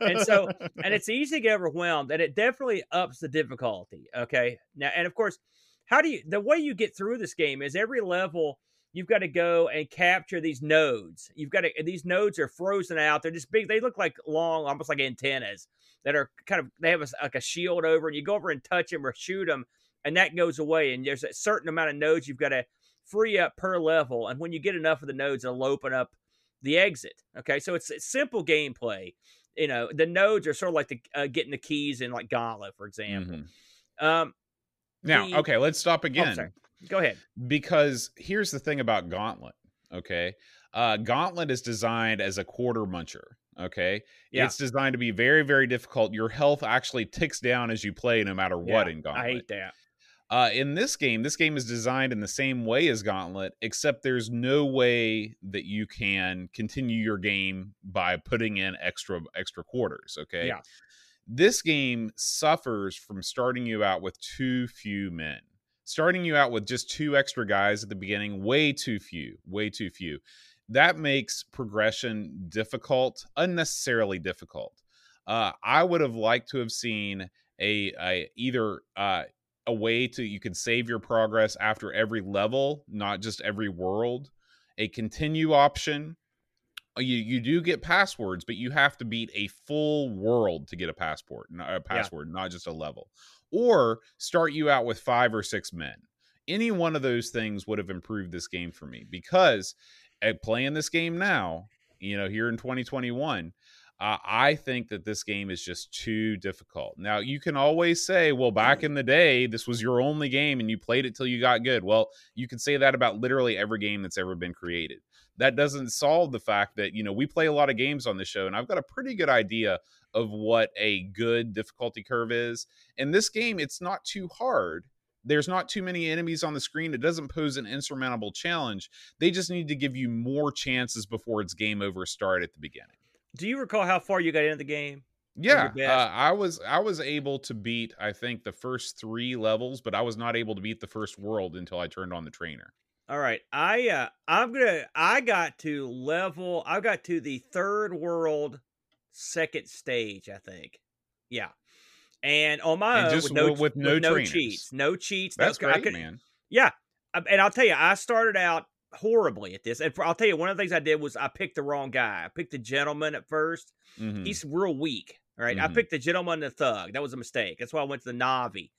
and so and it's easy to get overwhelmed and it definitely ups the difficulty okay now and of course how do you the way you get through this game is every level you've got to go and capture these nodes you've got to these nodes are frozen out they're just big they look like long almost like antennas that are kind of they have a, like a shield over and you go over and touch them or shoot them and that goes away and there's a certain amount of nodes you've got to free up per level and when you get enough of the nodes it'll open up the exit okay so it's, it's simple gameplay you know the nodes are sort of like the uh, getting the keys in like gauntlet for example Mhm. um now The- okay let's stop oh, again sorry. go ahead because here's the thing about Gauntlet. Okay, uh, Gauntlet is designed as a quarter muncher. Okay, Yeah. it's designed to be very, very difficult. Your health actually ticks down as you play, no matter what. Yeah, in Gauntlet, i hate that uh, in this game, this game is designed in the same way as Gauntlet, except there's no way that you can continue your game by putting in extra extra quarters. Okay. Yeah. This game suffers from starting you out with too few men. Starting you out with just two extra guys at the beginning, way too few, way too few. That makes progression difficult, unnecessarily difficult. Uh, I would have liked to have seen a, a either uh, a way to you could save your progress after every level, not just every world. A continue option. Uh, You you do get passwords, but you have to beat a full world to get a passport, not a password, not just a level. Or start you out with five or six men. Any one of those things would have improved this game for me because at playing this game now, you know, here in 2021, uh, I think that this game is just too difficult. Now, you can always say, well, back in the day, this was your only game and you played it till you got good. Well, you can say that about literally every game that's ever been created. That doesn't solve the fact that, you know, we play a lot of games on the show and I've got a pretty good idea of what a good difficulty curve is. In this game, it's not too hard, there's not too many enemies on the screen. It doesn't pose an insurmountable challenge. They just need to give you more chances before it's game over start at the beginning. Do you recall how far you got into the game? Yeah, uh. I was I was able to beat I think the first three levels, but I was not able to beat the first world until I turned on the trainer. All right. I uh I'm gonna I got to level I got to the third world second stage, I think. Yeah. And on my And own with no, with no cheats. No cheats. no- That's I great, man. Yeah. Um, And I'll tell you, I started out horribly at this. And for, I'll tell you, one of the things I did was I picked the wrong guy. I picked the gentleman at first. Mhm. He's real weak. Right. I Mhm. picked the gentleman and the thug. That was a mistake. That's why I went to the Navvie.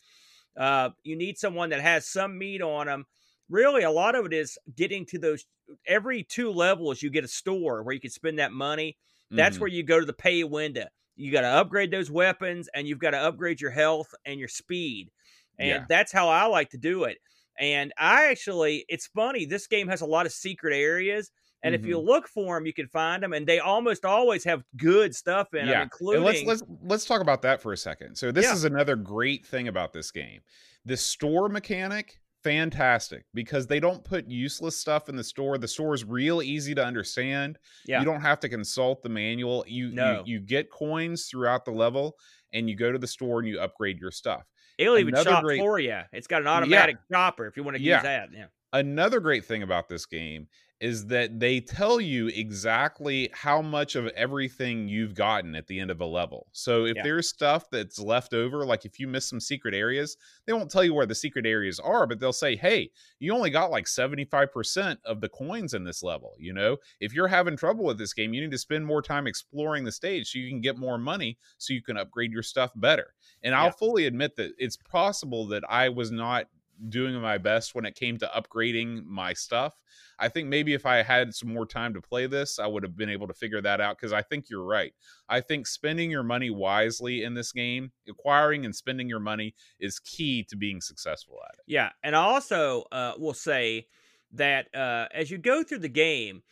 Uh, you need someone that has some meat on them. Really, a lot of it is getting to those. Every two levels, you get a store where you can spend that money. That's Mhm. where you go to the pay window. You got to upgrade those weapons, and you've got to upgrade your health and your speed. And Yeah. that's how I like to do it. And I actually, it's funny. This game has a lot of secret areas, and if Mm-hmm. you look for them, you can find them. And they almost always have good stuff in them, yeah. including And let's let's let's talk about that for a second. So this Yeah. is another great thing about this game. The store mechanic, fantastic because they don't put useless stuff in the store. The store is real easy to understand. yeah, You don't have to consult the manual. You, No. you you get coins throughout the level and you go to the store and you upgrade your stuff. It'll even shop great- for you. It's got an automatic chopper if you want to Yeah. use that. Yeah, Another great thing about this game is that they tell you exactly how much of everything you've gotten at the end of a level. So if Yeah. there's stuff that's left over, like if you miss some secret areas, they won't tell you where the secret areas are, but they'll say, hey, you only got like 75% of the coins in this level. You know, if you're having trouble with this game, you need to spend more time exploring the stage so you can get more money so you can upgrade your stuff better. And I'll fully admit that it's possible that I was not doing my best when it came to upgrading my stuff. I think maybe if I had some more time to play this, I would have been able to figure that out because I think you're right. I think spending your money wisely in this game, acquiring and spending your money is key to being successful at it. yeah. And I also uh, will say that uh, as you go through the game,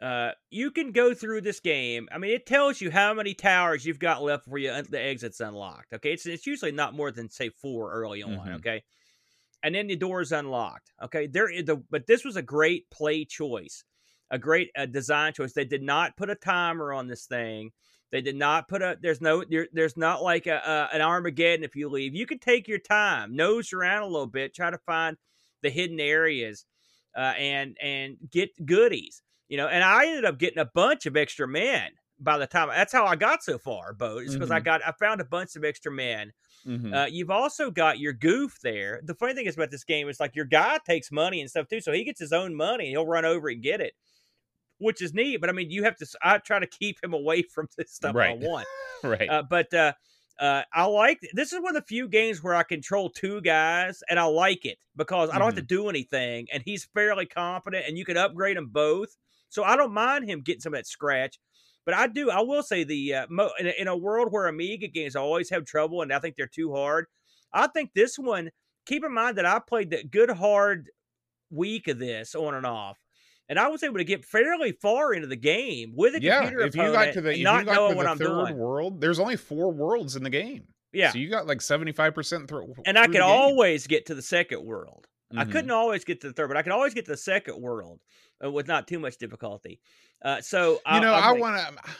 uh, you can go through this game. I mean, it tells you how many towers you've got left before you, uh, the exit's unlocked. Okay, it's it's usually not more than say four early on. Mhm. Okay, and then the door is unlocked. Okay, there is the but this was a great play choice, a great uh, design choice. They did not put a timer on this thing. They did not put a. There's no. There, there's not like a, a an Armageddon if you leave. You can take your time, nose around a little bit, try to find the hidden areas, uh, and and get goodies. You know, and I ended up getting a bunch of extra men by the time. That's how I got so far, Bo. Is because I got I found a bunch of extra men. Mhm. Uh, you've also got your goof there. The funny thing is about this game is like your guy takes money and stuff too, so he gets his own money and he'll run over and get it, which is neat. But I mean, you have to. I try to keep him away from this stuff Right. I want. right. Uh, but uh, uh, I like this is one of the few games where I control two guys, and I like it because I don't have to do anything, and he's fairly competent, and you can upgrade them both. So I don't mind him getting some of that scratch. But I do. I will say the uh, mo- in, a, in a world where Amiga games always have trouble, and I think they're too hard. I think this one. Keep in mind that I played the good hard week of this on and off. And I was able to get fairly far into the game with a yeah, computer if you got to the if you not got knowing to what the I'm third doing. world, there's only four worlds in the game. Yeah, So you got like 75% through. and I could always get to the second world. Mm-hmm. I couldn't always get to the third, but I could always get to the second world with not too much difficulty. Uh, so you know, I like- want to.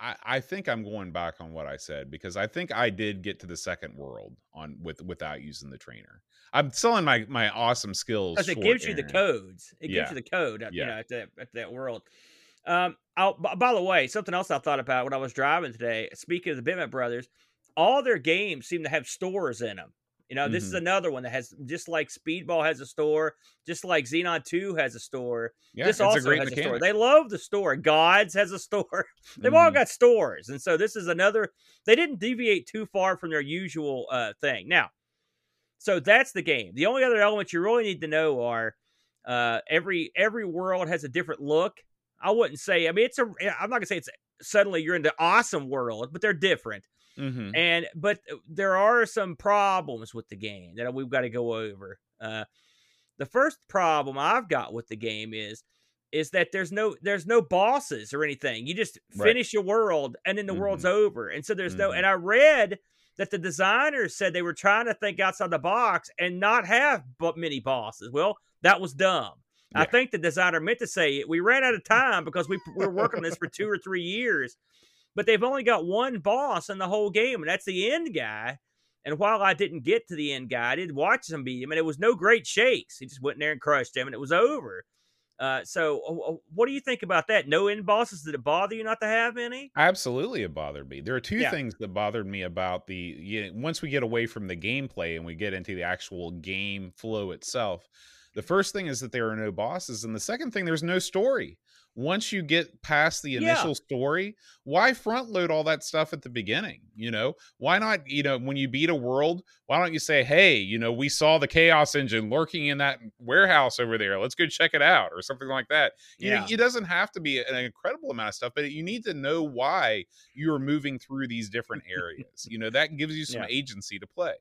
I, I think I'm going back on what I said because I think I did get to the second world on with without using the trainer. I'm selling my my awesome skills. because it gives you the codes. It Yeah. gives you the code, at, you Yeah. know, at that, at that world. Um, I'll, by the way, something else I thought about when I was driving today. Speaking of the Bitmap Brothers, all their games seem to have stores in them. You know, this is Mhm. another one that has just like Speedball has a store, just like Xenon Two has a store. Yeah, this a also great has a store. They love the store. Gods has a store. They've all Mhm. got stores, and so this is another. They didn't deviate too far from their usual uh, thing. Now, so that's the game. The only other elements you really need to know are uh, every every world has a different look. I wouldn't say. I mean, it's a. I'm not gonna say it's suddenly you're in the awesome world, but they're different. Mhm. And but uh, there are some problems with the game that we've got to go over. Uh, the first problem I've got with the game is is that there's no there's no bosses or anything. You just Right. finish your world and then the world's over. And so there's no Mhm. and I read that the designers said they were trying to think outside the box and not have but many bosses. Well, that was dumb. I think the designer meant to say we ran out of time because we, we were working on this for two or three years, but they've only got one boss in the whole game, and that's the end guy. And while I didn't get to the end guy, I did watch him beat him, and it was no great shakes. He just went in there and crushed him, and it was over. Uh, so, uh, uh, what do you think about that? No end bosses? Did it bother you not to have any? Absolutely, it bothered me. There are two Yeah. things that bothered me about the. You know, once we get away from the gameplay and we get into the actual game flow itself, the first thing is that there are no bosses, and the second thing, there's no story. Once you get past the Yeah. initial story, why front load all that stuff at the beginning? You know, why not? You know, when you beat a world, why don't you say, "Hey, you know, we saw the chaos engine lurking in that warehouse over there. Let's go check it out," or something like that. You know, it doesn't have to be an incredible amount of stuff, but you need to know why you're moving through these different areas. you know, that gives you some Yeah. agency to play.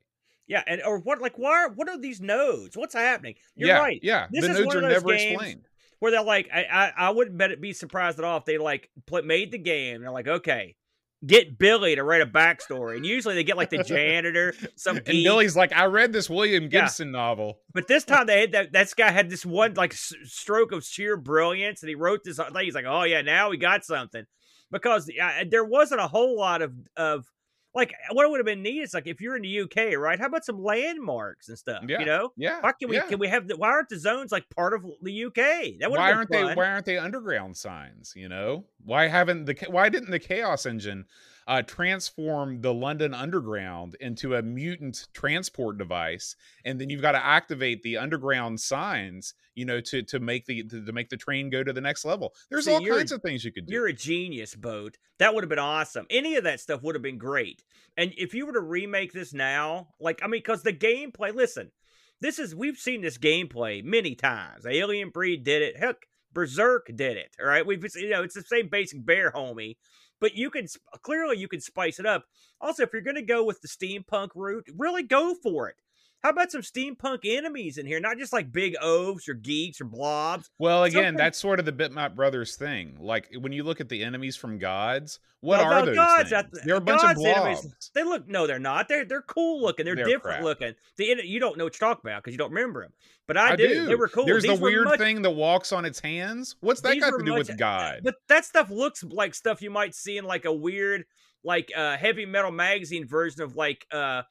Yeah, and or what? Like, why? Are, what are these nodes? What's happening? You're yeah, right. Yeah, This the is nodes one are of those never games explained. Where they're like, I, I, I wouldn't bet it be surprised at all if they like pl- made the game. They're like, okay, get Billy to write a backstory, and usually they get like the janitor, some And. Billy's like, I read this William Yeah. Gibson novel. But this time they had that this guy had this one like s- stroke of sheer brilliance, and he wrote this. He's like, oh yeah, now we got something because uh, there wasn't a whole lot of of like uh, what would have been neat is like if you're in the UK, right? How about some landmarks and stuff? Yeah. You know. Yeah. Why can we yeah. can we have the why aren't the zones like part of the UK? That would why aren't been they why aren't they underground signs you know why haven't the why didn't the chaos engine uh transform the london underground into a mutant transport device and then you've got to activate the underground signs you know to to make the to, to make the train go to the next level there's See, all kinds of things you could do You're a genius, Boat. That would have been awesome. Any of that stuff would have been great. And if you were to remake this now, like I mean, because the gameplay, listen, this is we've seen this gameplay many times. Alien Breed did it. Heck, Berserk did it. All right, we've you know it's the same basic bear homie, but you can clearly you can spice it up. Also, if you're going to go with the steampunk route, really go for it. How about some steampunk enemies in here? Not just like big oafs or geeks or blobs. well again something- that's sort of the bitmap brothers thing like when you look at the enemies from gods what No, are no, those gods, things? they're a bunch of gods enemies- blobs They look no, they're not. They're they're cool looking. They're, They're different crap. looking. The you don't know what you're talking about because you don't remember them. But I, I do. They were cool. There's These the weird much- thing that walks on its hands. What's that these got to do much- with God? But that stuff looks like stuff you might see in like a weird, like uh heavy metal magazine version of like uh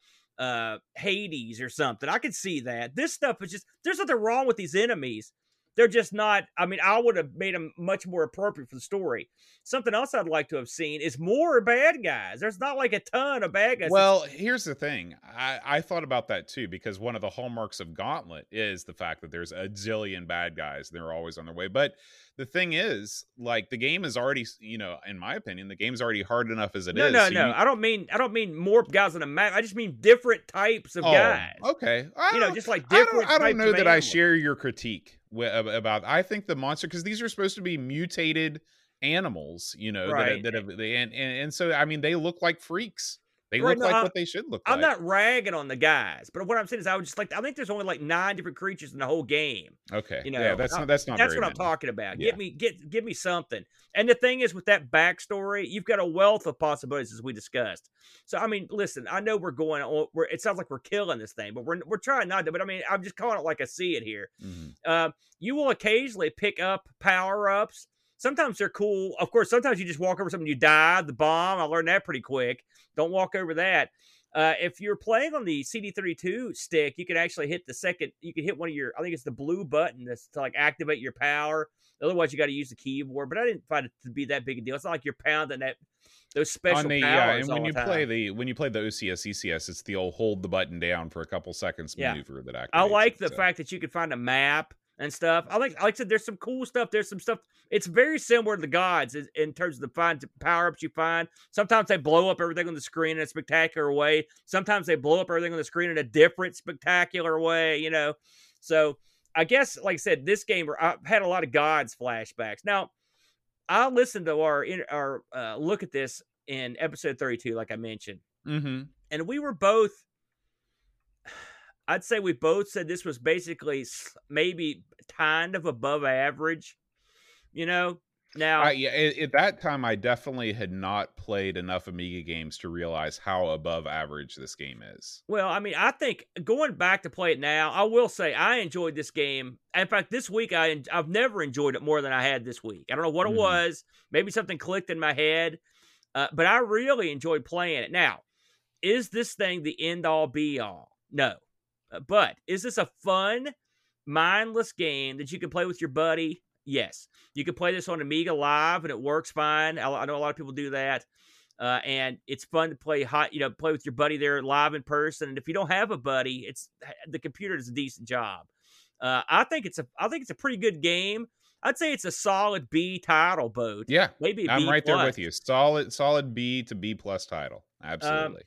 uh Hades or something. I could see that. This stuff is just there's nothing wrong with these enemies. They're just not. I mean, I would have made them much more appropriate for the story. Something else I'd like to have seen is more bad guys. There's not like a ton of bad guys. Well, here's the thing. I, I thought about that too because one of the hallmarks of Gauntlet is the fact that there's a zillion bad guys and they're always on their way. But the thing is, like the game is already, you know, in my opinion, the game's already hard enough as it is. no, no, so no. you- I don't mean I don't mean more guys on the map. I just mean different types of Oh, guys. Okay. I You know, just like I don't- different I don't, know that I share your critique about. I think the monster because these are supposed to be mutated animals, you know, Right. that, that have, and, and and so I mean they look like freaks. They Right, look no, like I- what they should look like. I'm like. not ragging on the guys, but what I'm saying is I would just like I think there's only like nine different creatures in the whole game. okay. you yeah, know, that's I- not that's not. That's what I'm talking about. Yeah. Give me get give me something. And the thing is with that backstory, you've got a wealth of possibilities as we discussed. So I mean, listen, I know we're going on we're it sounds like we're killing this thing, but we're we're trying not to, but I mean, I'm just calling it like I see it here. Mhm. Uh, you will occasionally pick up power ups. Sometimes they're cool. Of course, sometimes you just walk over something, you die. The bomb. I learned that pretty quick. Don't walk over that. Uh, if you're playing on the CD32 stick, you can actually hit the second. You can hit one of your. I think it's the blue button that's to like activate your power. Otherwise, you got to use the keyboard. But I didn't find it to be that big a deal. It's not like you're pounding that those special on the powers yeah, and when you the play the when you play the OCS ECS, it's the old hold the button down for a couple seconds Yeah. maneuver that activates. I like the so. fact that you can find a map and stuff. I like, like I said, there's some cool stuff. There's some stuff. It's very similar to the gods in, in terms of the find power ups you find. Sometimes they blow up everything on the screen in a spectacular way. Sometimes they blow up everything on the screen in a different spectacular way. You know, so I guess, like I said, this game I've had a lot of gods flashbacks. Now, I listened to our our uh, look at this in episode 32, like I mentioned Mhm. and we were both i'd say we both said this was basically maybe kind of above average you know Now, I, yeah, at, at that time, I definitely had not played enough Amiga games to realize how above average this game is. Well, I mean, I think going back to play it now, I will say I enjoyed this game. In fact, this week I I've never enjoyed it more than I had this week. I don't know what it was. Maybe something clicked in my head, uh, but I really enjoyed playing it. Now, is this thing the end all be all? No, but is this a fun, mindless game that you can play with your buddy? Yes, you can play this on Amiga Live and it works fine. I, I know a lot of people do that. Uh, and it's fun to play hot, you know, play with your buddy there live in person. And if you don't have a buddy, it's the computer does a decent job. Uh, I think it's a, I think it's a pretty good game. I'd say it's a solid B title boat. Yeah, maybe i I'm right there with you. Solid, solid B to B plus title. Um, Absolutely.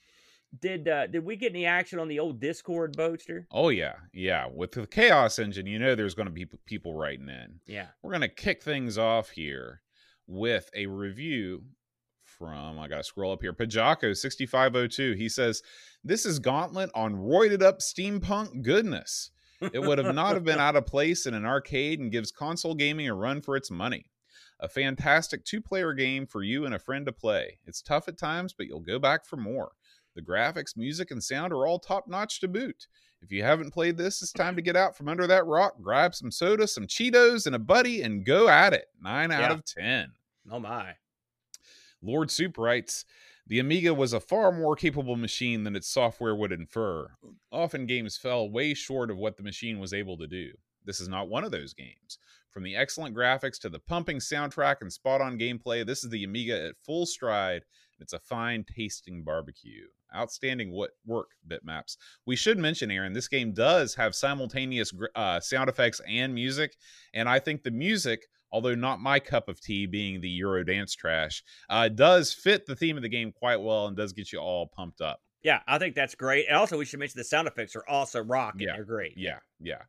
Did uh, did we get any action on the old Discord boaster? oh yeah, yeah. With the Chaos Engine, you know there's going to be people writing in. Yeah. We're going to kick things off here with a review from I got to scroll up here. Pajako 6502. He says, "This is Gauntlet on roided up steampunk goodness. It would have not have been out of place in an arcade and gives console gaming a run for its money. A fantastic two-player game for you and a friend to play. It's tough at times, but you'll go back for more. The graphics, music, and sound are all top-notch to boot." If you haven't played this, it's time to get out from under that rock, grab some soda, some Cheetos, and a buddy, and go at it. Nine out of 10. Oh my. Lord Soup writes The Amiga was a far more capable machine than its software would infer. Often games fell way short of what the machine was able to do. This is not one of those games. From the excellent graphics to the pumping soundtrack and spot on gameplay, this is the Amiga at full stride. It's a fine tasting barbecue. Outstanding what work, bitmaps. We should mention, Aaron, this game does have simultaneous uh, sound effects and music, and I think the music, although not my cup of tea, being the Euro dance trash, uh, does fit the theme of the game quite well and does get you all pumped up. Yeah, I think that's great. And also, we should mention the sound effects are also rocking. Yeah, They're great. Yeah, yeah.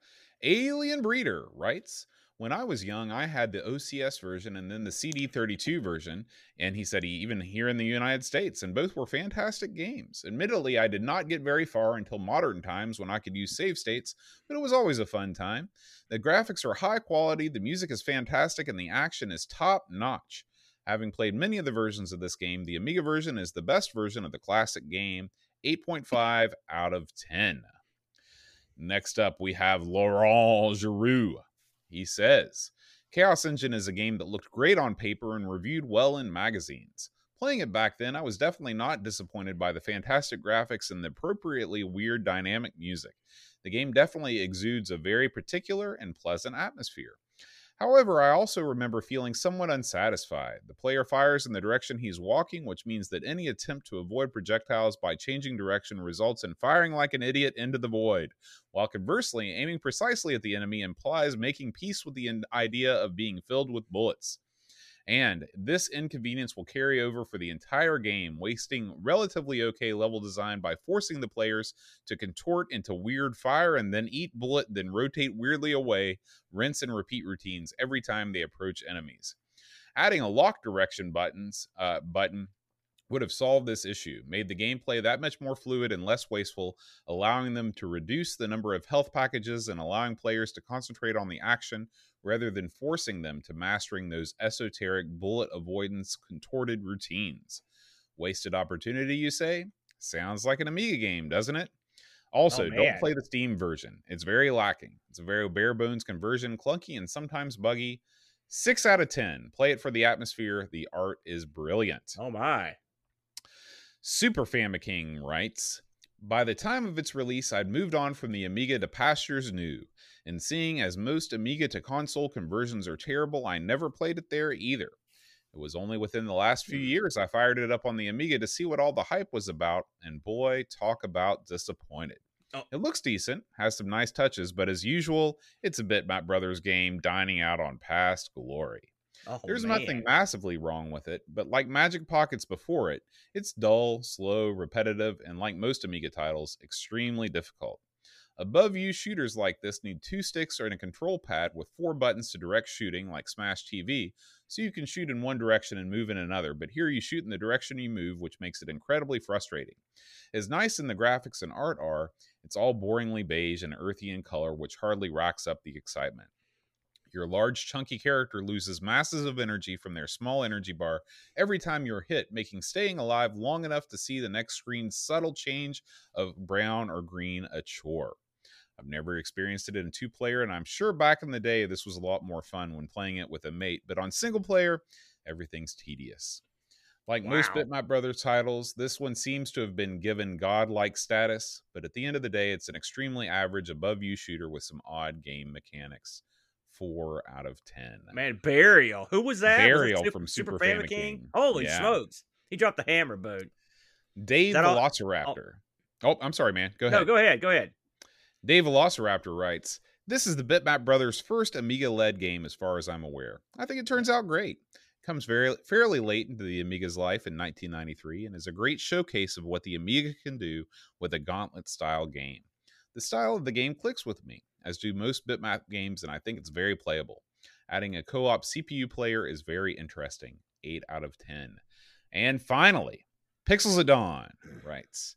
Alien Breeder writes, when I was young, I had the OCS version and then the CD32 version, and he said he even here in the United States, and both were fantastic games. Admittedly, I did not get very far until modern times when I could use save states, but it was always a fun time. The graphics are high quality, the music is fantastic, and the action is top notch. Having played many of the versions of this game, the Amiga version is the best version of the classic game, 8.5 out of 10. Next up, we have Laurent Giroux. He says, Chaos Engine is a game that looked great on paper and reviewed well in magazines. Playing it back then, I was definitely not disappointed by the fantastic graphics and the appropriately weird dynamic music. The game definitely exudes a very particular and pleasant atmosphere. However, I also remember feeling somewhat unsatisfied. The player fires in the direction he's walking, which means that any attempt to avoid projectiles by changing direction results in firing like an idiot into the void, while conversely, aiming precisely at the enemy implies making peace with the idea of being filled with bullets. And this inconvenience will carry over for the entire game, wasting relatively okay level design by forcing the players to contort into weird fire and then eat bullet, then rotate weirdly away, rinse and repeat routines every time they approach enemies. Adding a lock direction buttons uh, button would have solved this issue, made the gameplay that much more fluid and less wasteful, allowing them to reduce the number of health packages and allowing players to concentrate on the action rather than forcing them to mastering those esoteric bullet avoidance contorted routines. Wasted opportunity, you say? Sounds like an Amiga game, doesn't it? Oh, also, Oh, don't play the Steam version. It's very lacking. It's a very bare bones conversion, clunky and sometimes buggy. Six out of 10. Play it for the atmosphere. The art is brilliant. Oh my. Super Famiking writes By the time of its release, I'd moved on from the Amiga to pastures new, and seeing as most Amiga to console conversions are terrible, I never played it there either. It was only within the last few hmm. years I fired it up on the Amiga to see what all the hype was about, and boy, talk about disappointed. Oh. It looks decent, has some nice touches, but as usual, it's a Bitmap Brothers game dining out on past glory. Oh, There's man. nothing massively wrong with it, but like Magic Pockets before it, it's dull, slow, repetitive, and like most Amiga titles, extremely difficult. Above you shooters like this need two sticks and a control pad with four buttons to direct shooting, like Smash TV, so you can shoot in one direction and move in another, but here you shoot in the direction you move, which makes it incredibly frustrating. As nice in the graphics and art are, it's all boringly beige and earthy in color, which hardly racks up the excitement. Your large, chunky character loses masses of energy from their small energy bar every time you're hit, making staying alive long enough to see the next screen's subtle change of brown or green a chore. I've never experienced it in two player, and I'm sure back in the day this was a lot more fun when playing it with a mate, but on single player, everything's tedious. Like most Wow. Bitmap Brothers titles, this one seems to have been given godlike status, but at the end of the day, it's an extremely average above you shooter with some odd game mechanics. Four out of ten. Man, Burial. Who was that? Was Burial Super- from Super, Super Famicom Famicom. King. Holy Yeah. smokes! He dropped the hammer boat. Dave all- oh. Velociraptor. Oh, I'm sorry, man. Go ahead. No, go ahead. Go ahead. Dave Velociraptor writes, This is the Bitmap Brothers' first Amiga led game as far as I'm aware. I think it turns out great. Comes very fairly late into the Amiga's life in 1993 and is a great showcase of what the Amiga can do with a gauntlet style game. The style of the game clicks with me, as do most bitmap games, and I think it's very playable. Adding a co op CPU player is very interesting. 8 out of 10. And finally, Pixels at Dawn writes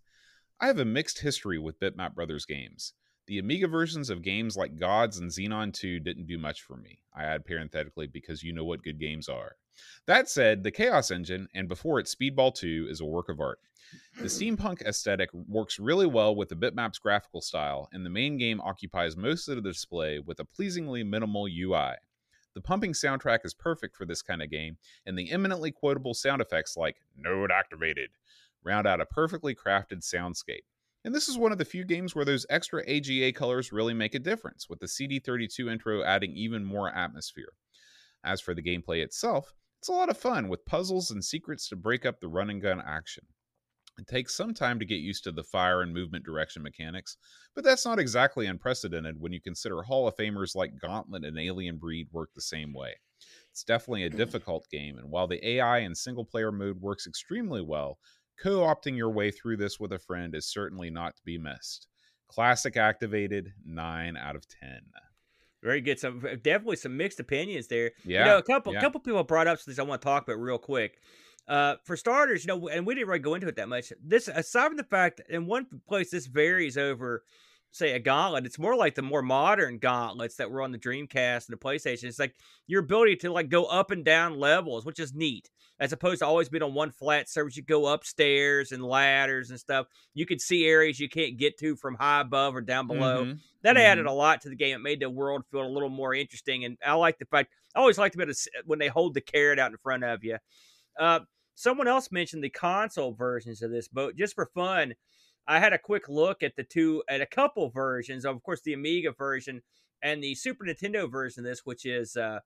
I have a mixed history with Bitmap Brothers games. The Amiga versions of games like Gods and Xenon 2 didn't do much for me. I add parenthetically because you know what good games are. That said, the Chaos Engine, and before it Speedball 2, is a work of art. The steampunk aesthetic works really well with the bitmap's graphical style, and the main game occupies most of the display with a pleasingly minimal UI. The pumping soundtrack is perfect for this kind of game, and the eminently quotable sound effects like node activated round out a perfectly crafted soundscape. And this is one of the few games where those extra AGA colors really make a difference, with the CD32 intro adding even more atmosphere. As for the gameplay itself, it's a lot of fun with puzzles and secrets to break up the run and gun action. It takes some time to get used to the fire and movement direction mechanics, but that's not exactly unprecedented when you consider Hall of Famers like Gauntlet and Alien Breed work the same way. It's definitely a mm. difficult game, and while the AI and single player mode works extremely well, co opting your way through this with a friend is certainly not to be missed. Classic activated, 9 out of 10. Very good. Some uh, definitely some mixed opinions there. Yeah. You know, a couple yeah. couple people brought up things I want to talk about real quick. Uh, for starters, you know, and we didn't really go into it that much. This, aside from the fact, in one place this varies over, say, a gauntlet. It's more like the more modern gauntlets that were on the Dreamcast and the PlayStation. It's like your ability to like go up and down levels, which is neat, as opposed to always being on one flat surface. You go upstairs and ladders and stuff. You could see areas you can't get to from high above or down below Mhm. that added a lot to the game. It made the world feel a little more interesting, and I like the fact I always like to be able to when they hold the carrot out in front of you. Uh, someone else mentioned the console versions of this boat just for fun. I had a quick look at the two at a couple versions. Of course, the Amiga version and the Super Nintendo version of this, which is uh,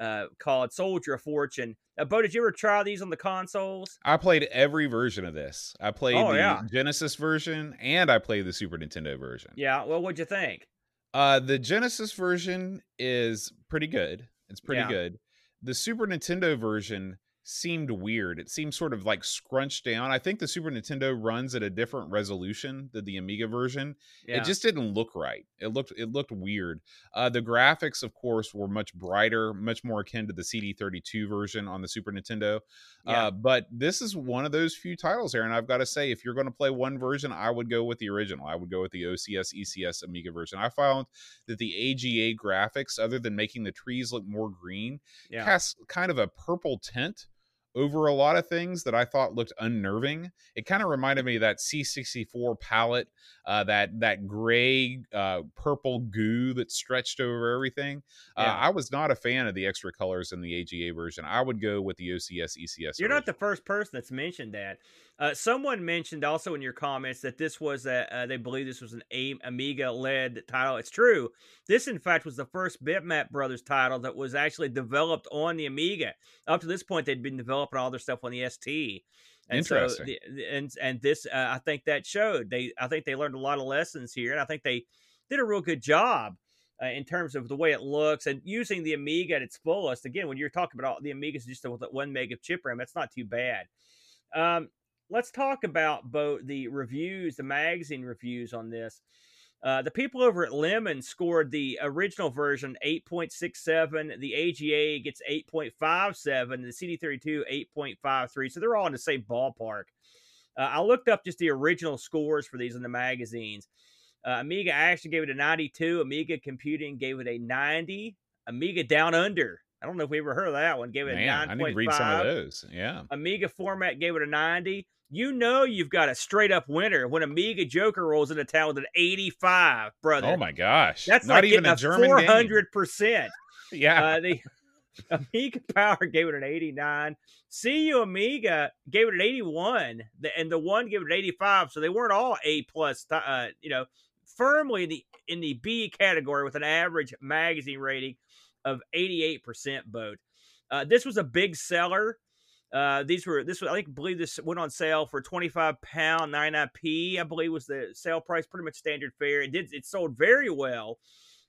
uh, called Soldier of Fortune. Uh, Bo, did you ever try these on the consoles? I played every version of this. I played Oh, the yeah. Genesis version and I played the Super Nintendo version. Yeah. Well, what'd you think? Uh, the Genesis version is pretty good. It's pretty Yeah. good. The Super Nintendo version seemed weird. It seemed sort of like scrunched down. I think the Super Nintendo runs at a different resolution than the Amiga version. Yeah. It just didn't look right. It looked it looked weird. Uh, the graphics, of course, were much brighter, much more akin to the CD32 version on the Super Nintendo. Yeah. Uh, but this is one of those few titles, Aaron. I've got to say, if you're going to play one version, I would go with the original. I would go with the OCS ECS Amiga version. I found that the AGA graphics, other than making the trees look more green, yeah. cast kind of a purple tint over a lot of things that I thought looked unnerving. It kind of reminded me of that C64 palette, uh, that that gray uh, purple goo that stretched over everything. Uh, I was not a fan of the extra colors in the AGA version. I would go with the OCS ECS. You're not the first person that's mentioned that. Uh, someone mentioned also in your comments that this was a, uh, they believe this was an A- Amiga led title. It's true. This, in fact, was the first Bitmap Brothers title that was actually developed on the Amiga. Up to this point, they'd been developing all their stuff on the ST. And so, Interesting. the, the- and and this, uh, I think that showed. They, I think they learned a lot of lessons here, and I think they did a real good job uh, in terms of the way it looks and using the Amiga at its fullest. Again, when you're talking about all the Amigas just with one meg of chip RAM, that's not too bad. Um, let's talk about both the reviews, the magazine reviews on this. Uh, the people over at Lemon scored the original version 8.67. The AGA gets 8.57. The CD32 8.53. So they're all in the same ballpark. Uh, I looked up just the original scores for these in the magazines. Uh, Amiga Action gave it a 92. Amiga Computing gave it a 90. Amiga Down Under. I don't know if we ever heard of that one. Gave it Man, a I nine need to read some of those. Yeah. Amiga format gave it a ninety. You know you've got a straight up winner when Amiga Joker rolls into town with an eighty-five, brother. Oh my gosh. That's not like even a German four game. hundred percent. Yeah. Uh, the Amiga Power gave it an 89. CU Amiga gave it an 81, the, and the one gave it an 85. So they weren't all A plus. Uh, you know, firmly in the in the B category with an average magazine rating of 88% boat. Uh, this was a big seller. Uh, these were this was I think believe this went on sale for 25 pound 99p. I believe was the sale price, pretty much standard fare. It did it sold very well,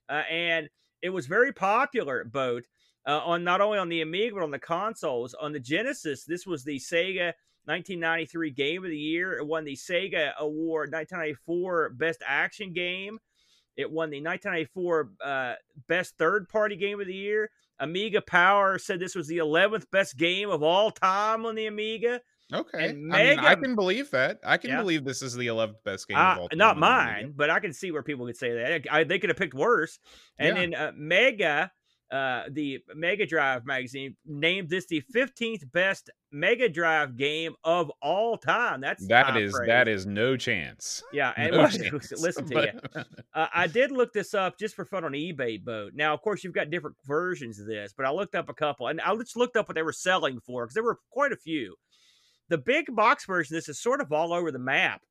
uh, and it was very popular at boat uh, on not only on the Amiga but on the consoles. On the Genesis, this was the Sega 1993 Game of the Year. It won the Sega Award 1994 Best Action Game. It won the 1994 uh, Best Third Party Game of the Year. Amiga Power said this was the 11th best game of all time on the Amiga. okay. and I mean, I can believe that. I can Yeah. believe this is the 11th best game Uh, of all time. not on the Amiga. mine, but I can see where people could say that. I, they could have picked worse. And Yeah. then uh, Mega, uh, the Mega Drive magazine, named this the 15th best Mega Drive game of all time. That's That is that is no chance. yeah. And No chance. listen to you. Uh, I did look this up just for fun on eBay boat. Now, of course, you've got different versions of this, but I looked up a couple and I just looked up what they were selling for because there were quite a few. The big box version this is sort of all over the map.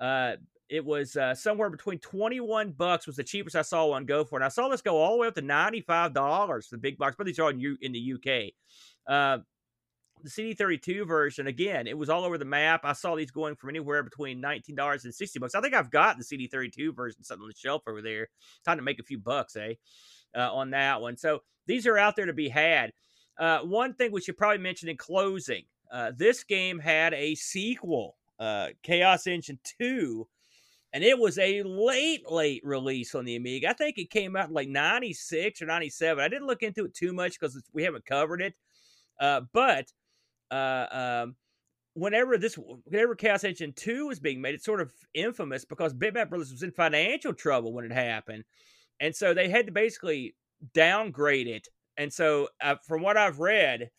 Uh, it was uh, somewhere between 21 bucks was the cheapest I saw one go for. And I saw this go all the way up to $95 for the big box, but these are in, U- in the UK. Uh, the CD32 version, again, it was all over the map. I saw these going from anywhere between $19 and 60 bucks. I think I've got the CD32 version sitting on the shelf over there. Time to make a few bucks, eh? Uh, on that one. So these are out there to be had. Uh, one thing we should probably mention in closing uh, this game had a sequel, uh, Chaos Engine 2, and it was a late, late release on the Amiga. I think it came out like 96 or 97. I didn't look into it too much because we haven't covered it. Uh, but uh, um, whenever this, whenever Chaos Engine 2 was being made, it's sort of infamous because Bitmap Brothers was in financial trouble when it happened. And so they had to basically downgrade it. And so, uh, from what I've read,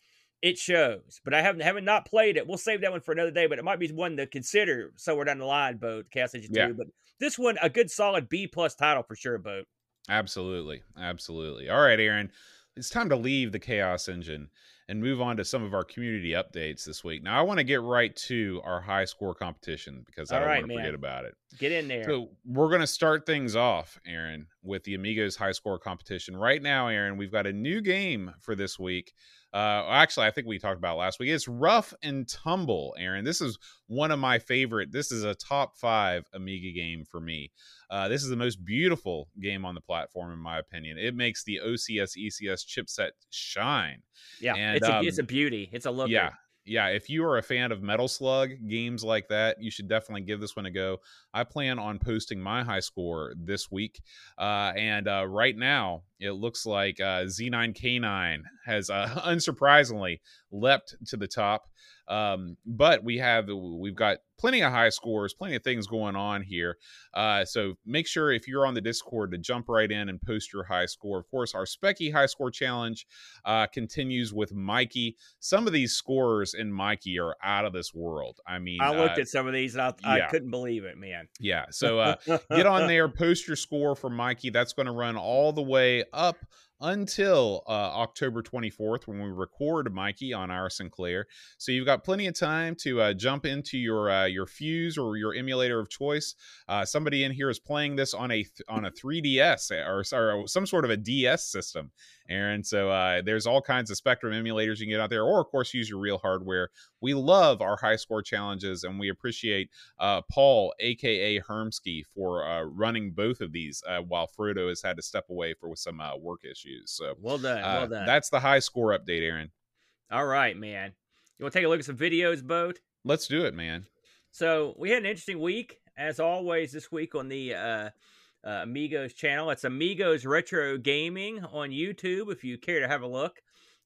it shows. But I haven't haven't not played it. We'll save that one for another day. But it might be one to consider somewhere down the line. Boat Chaos Engine Yeah. Two. But this one, a good solid B plus title for sure. Boat. Absolutely. Absolutely. All right, Aaron. It's time to leave the Chaos Engine and move on to some of our community updates this week. Now, I want to get right to our high score competition because I All don't right, want to man. forget about it. Get in there. So, we're going to start things off, Aaron, with the Amigos high score competition. Right now, Aaron, we've got a new game for this week. Uh, actually, I think we talked about last week. It's Ruff 'n' Tumble, Aaron. This is one of my favorite. This is a top five Amiga game for me. Uh, this is the most beautiful game on the platform, in my opinion. It makes the OCS ECS chipset shine. yeah, and, it's a it's a um, beauty. It's a look. Yeah. Yeah, if you are a fan of Metal Slug games like that, you should definitely give this one a go. I plan on posting my high score this week, uh, and uh, right now it looks like uh, Z9K9 has uh, unsurprisingly leapt to the top. Um, but we have we've got plenty of high scores, plenty of things going on here. Uh, so make sure if you're on the Discord to jump right in and post your high score. Of course, our Speccy high score challenge uh, continues with Mikie. Some of these scores in Mikie are out of this world. I mean, I looked uh, at some of these and I, I couldn't believe it, man. yeah. So uh, get on there, post your score for Mikie. That's going to run all the way up until uh, October 24th when we record Mikie on our Sinclair. So you've got plenty of time to uh, jump into your uh, your Fuse or your emulator of choice. Uh, somebody in here is playing this on a th- on a 3DS or sorry some sort of a DS system, Aaron. So uh, there's all kinds of Spectrum emulators you can get out there, or of course use your real hardware. We love our high score challenges, and we appreciate uh, Paul, aka Hermsky, for uh, running both of these uh, while Frodo has had to step away for some uh, work issues. So Well done. uh, well done. that's the high score update, Aaron. All right, man. You want to take a look at some videos, Boat? Let's do it, man. So we had an interesting week, as always, this week on the uh, Amigos channel. It's Amigos Retro Gaming on YouTube. If you care to have a look,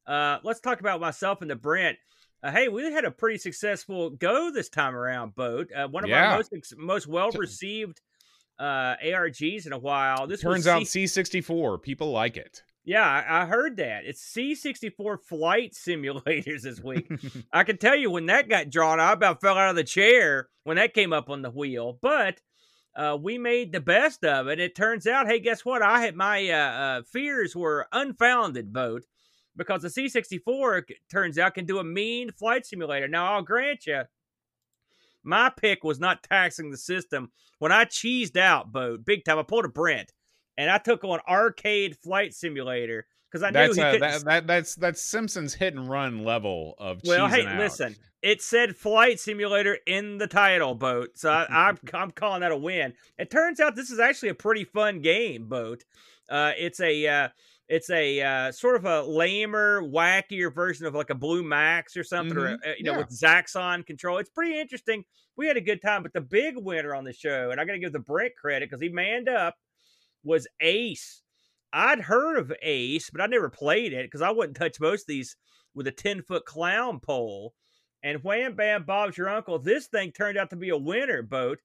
uh, let's talk about myself and the Brent. Uh, hey, we had a pretty successful go this time around. Boat uh, one of Yeah. our most most well received uh, ARGs in a while. This Turns was out C- C64 people like it. Yeah, I, I heard that. It's C64 flight simulators this week. I can tell you when that got drawn, I about fell out of the chair when that came up on the wheel. But uh, we made the best of it. It turns out, hey, guess what? I had my uh, uh, fears were unfounded, boat, because the C64 turns out can do a mean flight simulator. Now, I'll grant you, my pick was not taxing the system. When I cheesed out, boat, big time, I pulled a Brent and I took on arcade flight simulator because I that's knew he couldn't. that, that that's that's Simpsons hit and run level of well, hey, out. listen, it said flight simulator in the title, boat. So I, I'm I'm calling that a win. It turns out this is actually a pretty fun game, boat. Uh, it's a uh, it's a uh, sort of a lamer, wackier version of like a Blue Max or something, or Mhm. uh, you know, Yeah. with Zaxxon control. It's pretty interesting. We had a good time, but the big winner on the show, and I got to give the Brent credit because he manned up, was Ace. I'd heard of Ace, but I never played it because I wouldn't touch most of these with a 10 foot clown pole. And wham bam, Bob's your uncle. This thing turned out to be a winner, boat.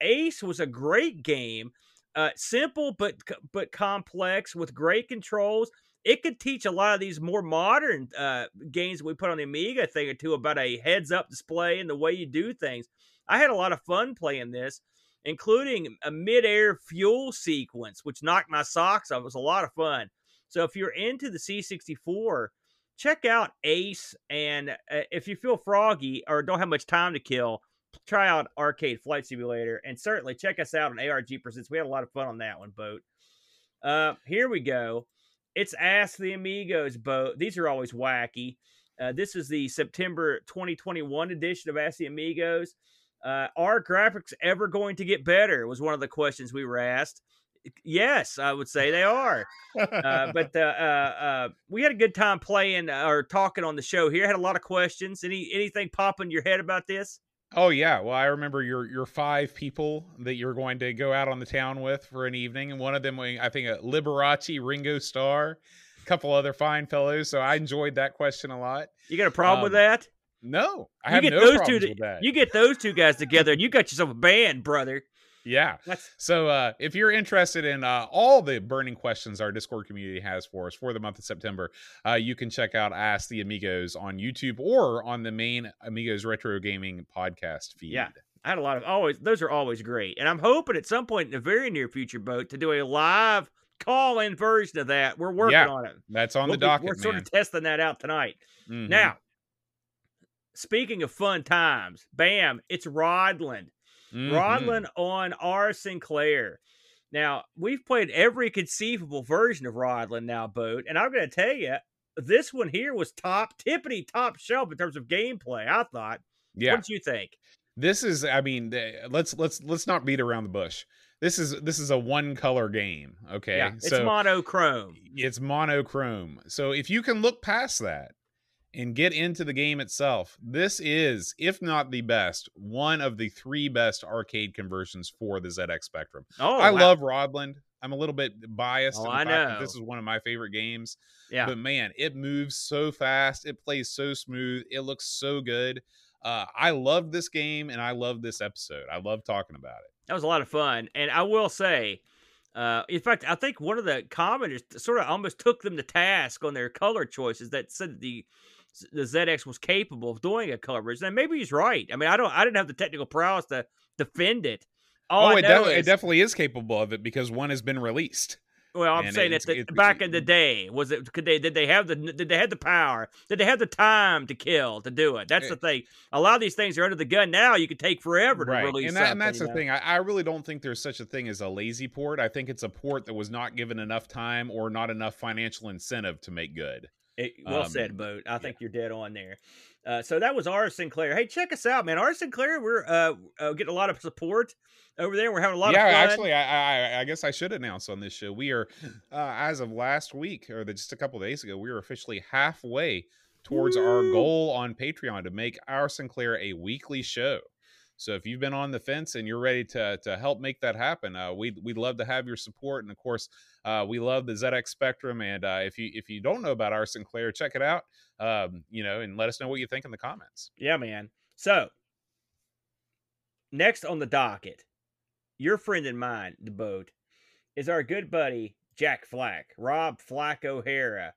Ace was a great game, uh, simple but but complex with great controls. It could teach a lot of these more modern uh, games we put on the Amiga thing or two about a heads up display and the way you do things. I had a lot of fun playing this, including a mid-air fuel sequence, which knocked my socks off. It was a lot of fun. So if you're into the C64, check out Ace. And uh, if you feel froggy or don't have much time to kill, try out Arcade Flight Simulator. And certainly check us out on ARG Presents. We had a lot of fun on that one, Boat. Uh, here we go. It's Ask the Amigos, Boat. These are always wacky. Uh, this is the September 2021 edition of Ask the Amigos. Uh, are graphics ever going to get better? Was one of the questions we were asked. Yes, I would say they are. Uh, but uh, uh, uh, we had a good time playing uh, or talking on the show here. Had a lot of questions. Any anything pop in your head about this? Oh yeah, well I remember your your five people that you're going to go out on the town with for an evening, and one of them I think a Liberace, Ringo Starr, a couple other fine fellows. So I enjoyed that question a lot. You got a problem with Um, that? No, I You have get no those two to- with that. You get those two guys together, and you got yourself a band, brother. Yeah. That's So uh, if you're interested in uh, all the burning questions our Discord community has for us for the month of September, uh, you can check out Ask the Amigos on YouTube or on the main Amigos Retro Gaming podcast feed. Yeah. I had a lot of always. Those are always great, and I'm hoping at some point in the very near future, boat to do a live call-in version of that. We're working Yeah, on it. That's on We'll the be- docket, We're sort of testing that out tonight. Mhm. Now, speaking of fun times, bam, it's Rodland. Mhm. Rodland on R. Sinclair. Now, we've played every conceivable version of Rodland now, Boat, and I'm going to tell you, this one here was top, tippity top shelf in terms of gameplay, I thought. Yeah. What did you think? this is i mean let's let's let's not beat around the bush this is this is a one color game okay Yeah, it's so monochrome. it's monochrome so if you can look past that and get into the game itself this is if not the best one of the three best arcade conversions for the zx spectrum Oh, i wow. love rodland i'm a little bit biased Oh, in the I fact that know. this is one of my favorite games Yeah. but man, it moves so fast. It plays so smooth. It looks so good. Uh, I love this game and I love this episode. I love talking about it. That was a lot of fun. And I will say, uh, in fact, I think one of the commenters sort of almost took them to task on their color choices that said the the ZX was capable of doing a coverage. And maybe he's right. I mean, I don't, I didn't have the technical prowess to defend it. All oh, it, de- it is- definitely is capable of it because one has been released. Well, I'm And saying that the, back in the day, was it? Could they? Did they have the? Did they have the power? Did they have the time to kill to do it? That's Eh. the thing. A lot of these things are under the gun now. You could take forever to Right. release And, that, and that's the know? thing. I, I really don't think there's such a thing as a lazy port. I think it's a port that was not given enough time or not enough financial incentive to make good. It, well Um, said, Boat. I think you're dead on there. Uh, so that was R. Sinclair. Hey, check us out, man. R. Sinclair, we're uh, uh, getting a lot of support over there. We're having a lot yeah, of fun. Yeah, actually, I, I I guess I should announce on this show we are, uh, as of last week or the, just a couple days ago, we were officially halfway towards our goal on Patreon to make our Sinclair a weekly show. So if you've been on the fence and you're ready to to help make that happen, uh, we'd we'd love to have your support. And of course, uh, we love the ZX Spectrum. And uh, if you if you don't know about our Sinclair, check it out. Um, you know, and let us know what you think in the comments. Yeah, man. So next on the docket, your friend and mine, the boat, is our good buddy Jack Flack, Rob Flack O'Hara.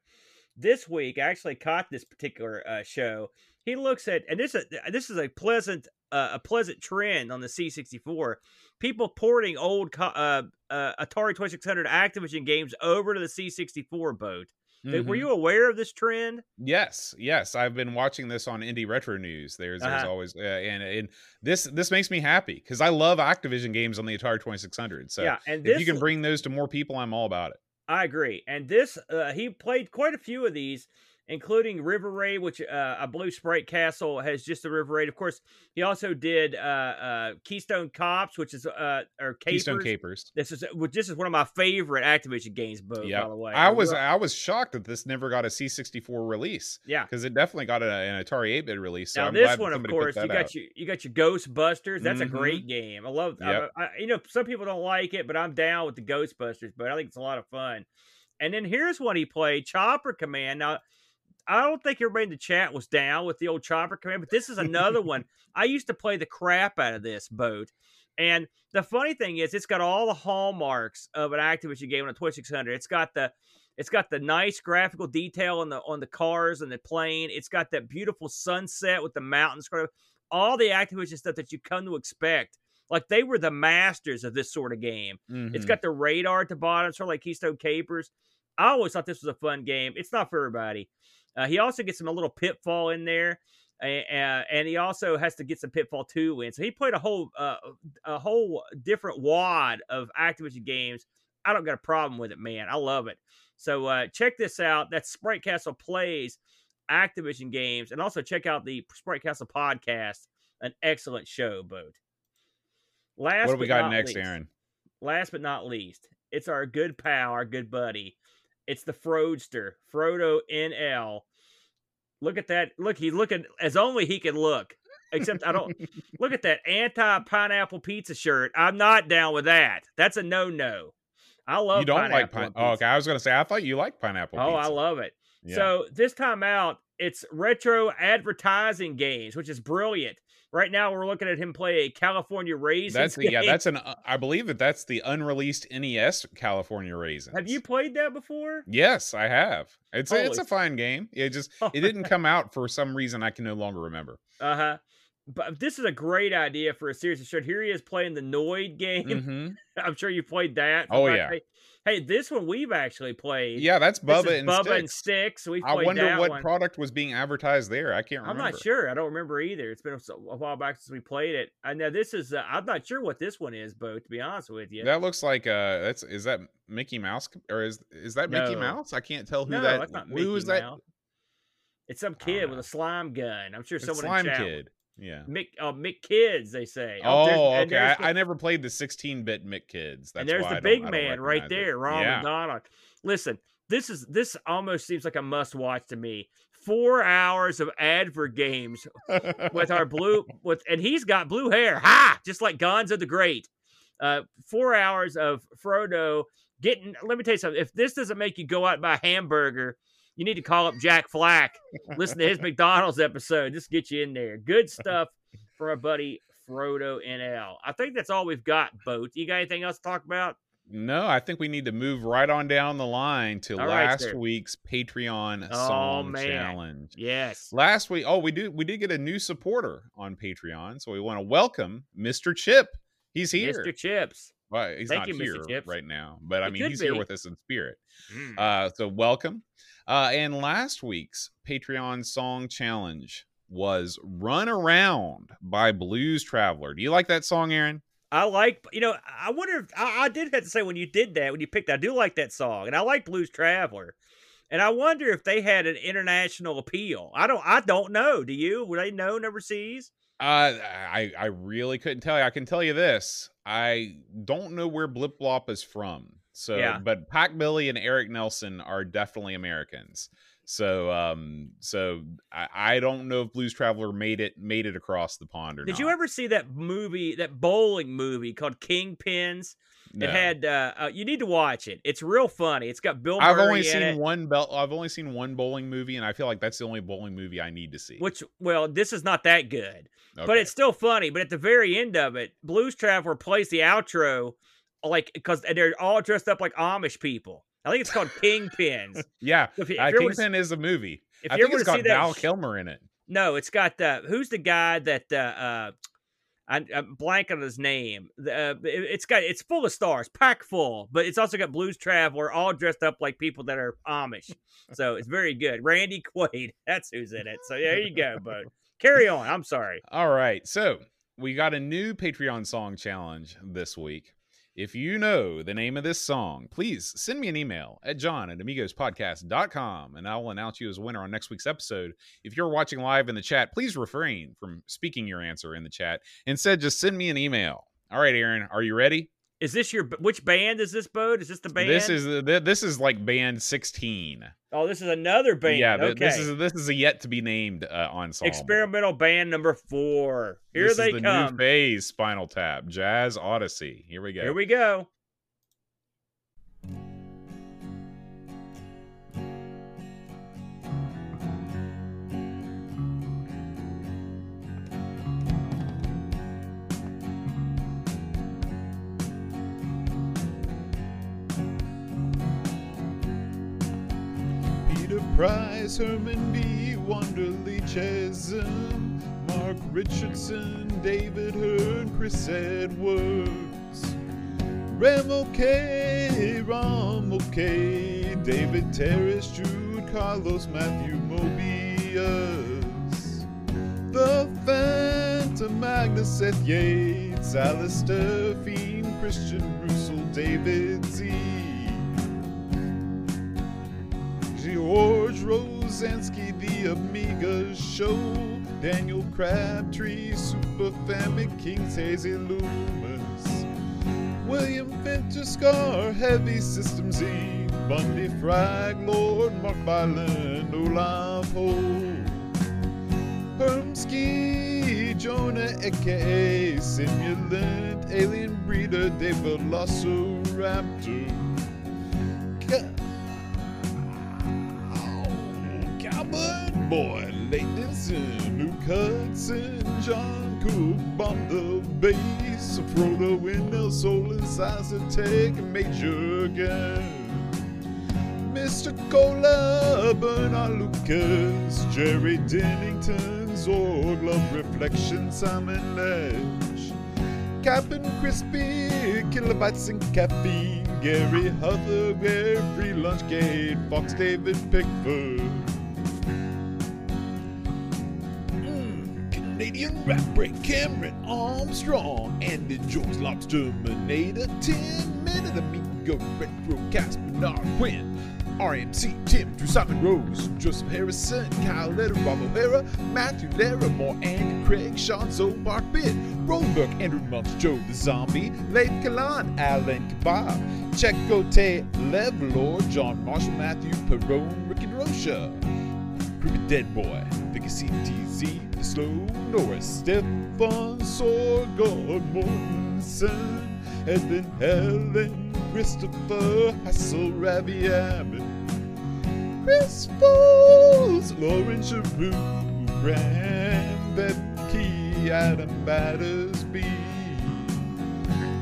This week, I actually caught this particular uh, show. He looks at, and this is this is a pleasant uh, a pleasant trend on the C64. People porting old uh, uh, Atari 2600 Activision games over to the C64 boat. Mm-hmm. Were you aware of this trend? Yes, yes. I've been watching this on Indie Retro News. There's, there's uh-huh. always, uh, and and this this makes me happy because I love Activision games on the Atari 2600. So yeah, and if you can bring those to more people, I'm all about it. I agree. And this, uh, he played quite a few of these including River Raid, which uh, I believe Sprite Castle has just a River Raid. Of course, he also did uh, uh, Keystone Cops, which is uh, or Capers. Keystone Capers. This is this is one of my favorite Activision games. Both, yep. by the way, I was I was shocked that this never got a C64 release. Yeah, because it definitely got a, an Atari 8-bit release. So now I'm this one, of course, you got out. you you got your Ghostbusters. That's mm-hmm. a great game. I love. Yep. I, I, you know, some people don't like it, but I'm down with the Ghostbusters. But I think it's a lot of fun. And then here's one he played, Chopper Command. Now I don't think everybody in the chat was down with the old chopper command, but this is another one. I used to play the crap out of this boat. And the funny thing is, it's got all the hallmarks of an Activision game on a 2600. It's got the it's got the nice graphical detail on the on the cars and the plane. It's got that beautiful sunset with the mountains. All the Activision stuff that you come to expect. Like they were the masters of this sort of game. Mm-hmm. It's got the radar at the bottom, sort of like Keystone Capers. I always thought this was a fun game. It's not for everybody. Uh, he also gets him a little pitfall in there, and, and he also has to get some pitfall two in. So he played a whole uh, a whole different wad of Activision games. I don't got a problem with it, man. I love it. So uh, check this out. That's Sprite Castle plays Activision games, and also check out the Sprite Castle podcast. An excellent show, boat. Last what do we got next, least, Aaron? Last but not least, it's our good pal, our good buddy, it's the Froadster, Frodo NL. Look at that. Look, he's looking as only he can look. Except I don't look at that anti pineapple pizza shirt. I'm not down with that. That's a no no. I love. You don't like pine. Oh, okay. I was gonna say I thought you liked pineapple. Oh, I love it. Yeah. So this time out, it's retro advertising games, which is brilliant. Right now, we're looking at him play a California Raisin. That's the, yeah. That's an. Uh, I believe that that's the unreleased NES California Raisin. Have you played that before? Yes, I have. It's a, it's a fine game. It just it didn't come out for some reason I can no longer remember. Uh huh. But this is a great idea for a series of show. Here he is playing the Noid game. Mm-hmm. I'm sure you played that. Oh yeah. Hey, this one we've actually played. Yeah, that's Bubba and Bubba Stix. and Stix. We I wonder what one. product was being advertised there. I can't remember. I'm not sure. I don't remember either. It's been a, while back since we played it. I know this is. Uh, I'm not sure what this one is, Bo. To be honest with you, that looks like. Uh, that's is that Mickey Mouse or is is that Mickey no. Mouse? I can't tell who no, that. That's not Mickey who is that? It's some kid with a slime gun. I'm sure it's someone slime in chat. kid. Yeah. Mick uh, Mick Kids, they say. Oh, oh okay. I, I, never played the 16-bit Mick Kids. That's and there's the big man right there, it. Ron yeah. McDonald. Listen, this is this almost seems like a must-watch to me. Four hours of advert games with our blue with, and he's got blue hair, ha, just like Gonzo the Great. Uh, four hours of Frodo getting. Let me tell you something. If this doesn't make you go out and buy a hamburger you need to call up Jack Flack, listen to his McDonald's episode. Just get you in there. Good stuff for our buddy Frodo NL. I think that's all we've got, Boat. You got anything else to talk about? No, I think we need to move right on down the line to all last right, week's Patreon oh, song man. challenge. Yes. Last week, oh, we do we did get a new supporter on Patreon, so we want to welcome Mr. Chip. He's here. Mr. Chips. Well, he's Thank not you, here right now, but I it mean, he's be. here with us in spirit. Mm. Uh, so welcome. Uh, and last week's Patreon song challenge was Run Around by Blues Traveler. Do you like that song, Aaron? I like, you know, I wonder if I, I, did have to say when you did that, when you picked, I do like that song, and I like Blues Traveler, and I wonder if they had an international appeal. I don't, I don't know. Do you? Would they know overseas? Uh, I I really couldn't tell you. I can tell you this: I don't know where Blip Blop is from. So, yeah. but Pac Billy and Eric Nelson are definitely Americans. So, um, so I, I don't know if Blues Traveler made it made it across the pond or Did not. Did you ever see that movie, that bowling movie called Kingpins? No. It had uh, uh, you need to watch it. It's real funny. It's got Bill. Murray I've only seen it. one belt. I've only seen one bowling movie, and I feel like that's the only bowling movie I need to see. Which, well, this is not that good, okay. but it's still funny. But at the very end of it, Blues Traveler plays the outro like because they're all dressed up like Amish people. I think it's called Kingpins. Yeah, If, if uh, Kingpin is a movie. if I think it's got Val Kilmer in it. No, it's got uh, who's the guy that uh, uh I, I'm blank on his name. Uh, it, it's got it's full of stars, packed full, but it's also got Blues Traveler, all dressed up like people that are Amish. So it's very good. Randy Quaid, that's who's in it. So there you go, but Carry on. I'm sorry. All right. So we got a new Patreon song challenge this week. If you know the name of this song, please send me an email at john at amigospodcast.com and I will announce you as a winner on next week's episode. If you're watching live in the chat, please refrain from speaking your answer in the chat. Instead, just send me an email. All right, Aaron, are you ready? Is this your which band is this, Bode? Is this the band? This is this is like band 16. oh, this is another band. Yeah, okay. this is this is a yet to be named uh, ensemble. experimental band number four. Here this they is the come. new phase Spinal Tap Jazz Odyssey. Here we go. Here we go. Price, Herman B. Wonderly Chesum, Mark Richardson, David Hearn, Chris Edwards, Rem OK, Rom OK, David Terrace, Jude Carlos, Matthew Mobius, The Phantom, Magnus, Seth Yates, Alistair Fiend, Christian Russell, David Z. George Rosansky, The Amiga Show, Daniel Crabtree, Super Family Kings, Hazy Loomis, William Fincher, Scar, Heavy Systems Inc., Bundy Frag, Lord, Mark Byland, Olaf Holt, Hermsky, Jonah, aka Simulant, Alien Breeder, Dave Velociraptor. Boy, Leighton, Luke Hudson, John Cook, Bomb the bass, Frodo in soul inside to take a major gun. Mr. Cola, Bernard Lucas, Jerry Dennington, Zorg, Love Reflection, Simon Ledge, Captain Crispy, Kilobytes and Caffeine, Gary Huther, Free Lunch Gate, Fox David Pickford. Canadian rap break, Cameron Armstrong, Andy Jones, Lobster Terminator, 10 minute amigo, retro cast, Bernard Quinn. RMC, Tim, Drew Simon Rose, Joseph Harrison, Kyle Letter, Rob O'Hara, Matthew Larimore, Andy Craig, Sean Soulbark Bit, Rosenberg, Andrew Munch, Joe the Zombie, Leif Kalan, Alan Kebab, Checo Te, Lev Lord, John Marshall, Matthew Perone, Ricky Drosha, Creepy Dead Boy, Vicky CTZ, The Slow Norris, Stefan Sergoth Mortensen, Helen Helen, Christopher Hassel, Ravi Abbott, Chris Foles, Lauren Giroux, Graham Becky, Adam Battersby,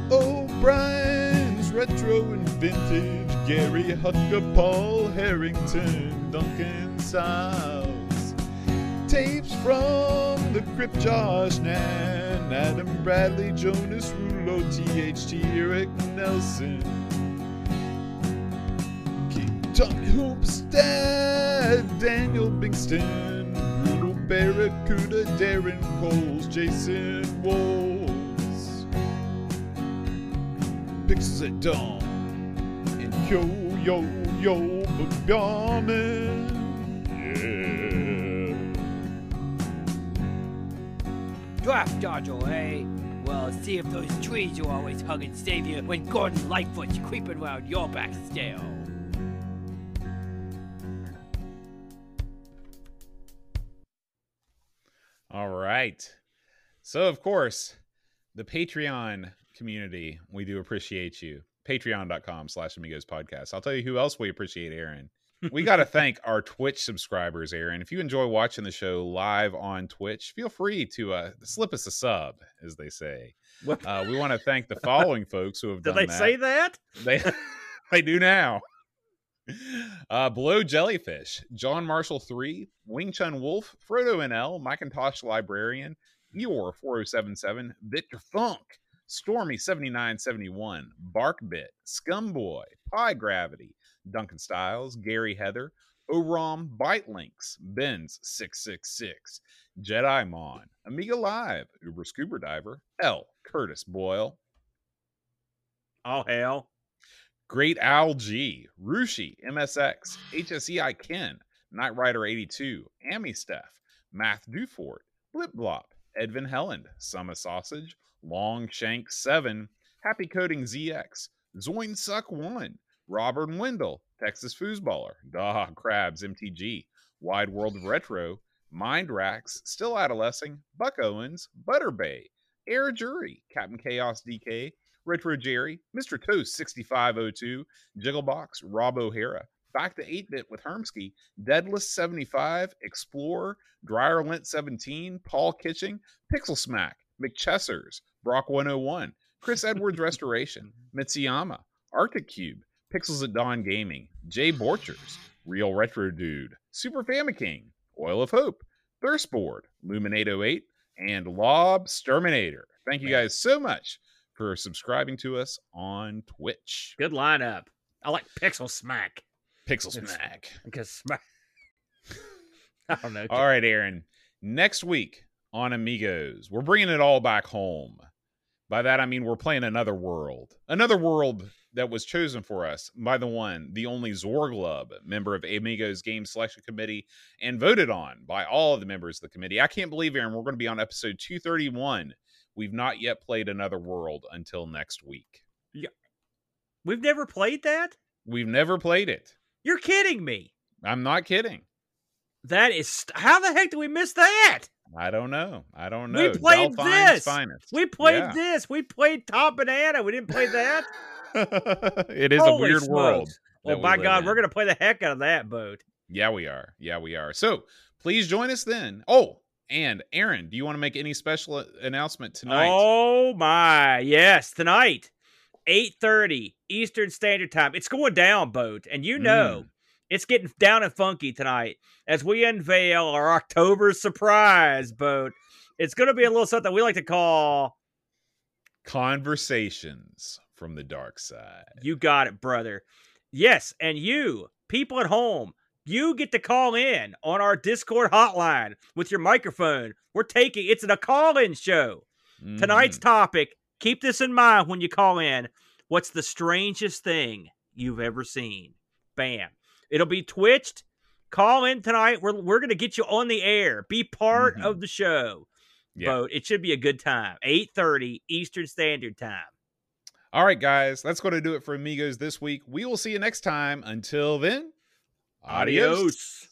O'Brien's Retro and Vintage, Gary Hucker, Paul Harrington, Duncan Tapes from the Crypt, Josh Nan, Adam Bradley, Jonas Rulo, THT, Eric Nelson. King Tommy Hoopstad, Daniel Bingston, Brutal Barracuda, Darren Coles, Jason Walls, Pixels at Dawn, and Yo Yo Yo Bogdaman. Draft dodger, eh? Well, see if those trees you always hug and save you when Gordon Lightfoot's creeping around your back still. All right. So, of course, the Patreon community, we do appreciate you. Patreon.com slash Amigos Podcast. I'll tell you who else we appreciate, Aaron. We got to thank our Twitch subscribers, Aaron. If you enjoy watching the show live on Twitch, feel free to uh, slip us a sub, as they say. Uh, we want to thank the following folks who have done that. Did they that. say that? They they do now. Uh, Below Jellyfish, John Marshall 3, Wing Chun Wolf, Frodo NL, Macintosh Librarian, Eeyore 4077, Victor Funk, Stormy 7971, Barkbit, Scumboy, Pie Gravity, Duncan Styles, Gary Heather, Orom Bite Links, Benz 666, Jedi Mon, Amiga Live, Uber Scuba Diver, L. Curtis Boyle, All hail. Great Owl G, Rushi, MSX, HSEI Ken, Knight Rider 82, Amy Steph, Math Dufort, Blip Blop, Edvin Helland, Summer Sausage, Long Shank 7, Happy Coding ZX, Zoin Suck 1, Robert Wendell, Texas Foosballer, Dah Crabs MTG, Wide World of Retro, Mind Racks, Still Adolescing, Buck Owens, Butter Bay, Air Jury, Captain Chaos DK, Retro Jerry, Mr. Toast 6502, Jigglebox, Rob O'Hara, Back to 8 Bit with Hermsky, Deadless 75, Explorer, Dryer Lint 17, Paul Kitching, Pixel Smack, McChessers, Brock 101, Chris Edwards Restoration, Mitsuyama, Arctic Cube, Pixels at Dawn Gaming, Jay Borchers, Real Retro Dude, Super Famiking, Oil of Hope, Thirstboard, Luminate 08, and Lob Terminator. Thank you guys so much for subscribing to us on Twitch. Good lineup. I like Pixel Smack Pixel Smack. because Smack. I don't know. All right, Aaron. Next week on Amigos, we're bringing it all back home. By that, I mean we're playing another world. Another world that was chosen for us by the one, the only Zorglub, member of Amigos Game Selection Committee, and voted on by all of the members of the committee. I can't believe, Aaron, we're going to be on episode 231. We've not yet played another world until next week. Yeah. We've never played that? We've never played it. You're kidding me. I'm not kidding. That is st- how the heck do we miss that? I don't know. I don't know. We played Delphine's this. Finest. We played Yeah. this. We played Top Banana. We didn't play that. it is a weird world. smokes. that Well, we by God, in. we're gonna play the heck out of that boat. Yeah, we are. Yeah, we are. So please join us then. Oh, and Aaron, do you want to make any special announcement tonight? Oh my, yes, tonight, eight thirty Eastern Standard Time. It's going down, boat, and you know Mm. It's getting down and funky tonight as we unveil our October surprise boat. It's going to be a little something we like to call Conversations from the dark side. "You got it, brother." Yes, and you, people at home, you get to call in on our Discord hotline with your microphone. We're taking it's a call-in show. Tonight's Mhm. topic, keep this in mind when you call in. What's the strangest thing you've ever seen? Bam. It'll be twitched. Call in tonight. We're, we're going to get you on the air. Be part Mhm. of the show. Yeah. Vote. It should be a good time. 8.30 Eastern Standard Time. All right, guys, that's going to do it for Amigos this week. We will see you next time. Until then, adios. Adios.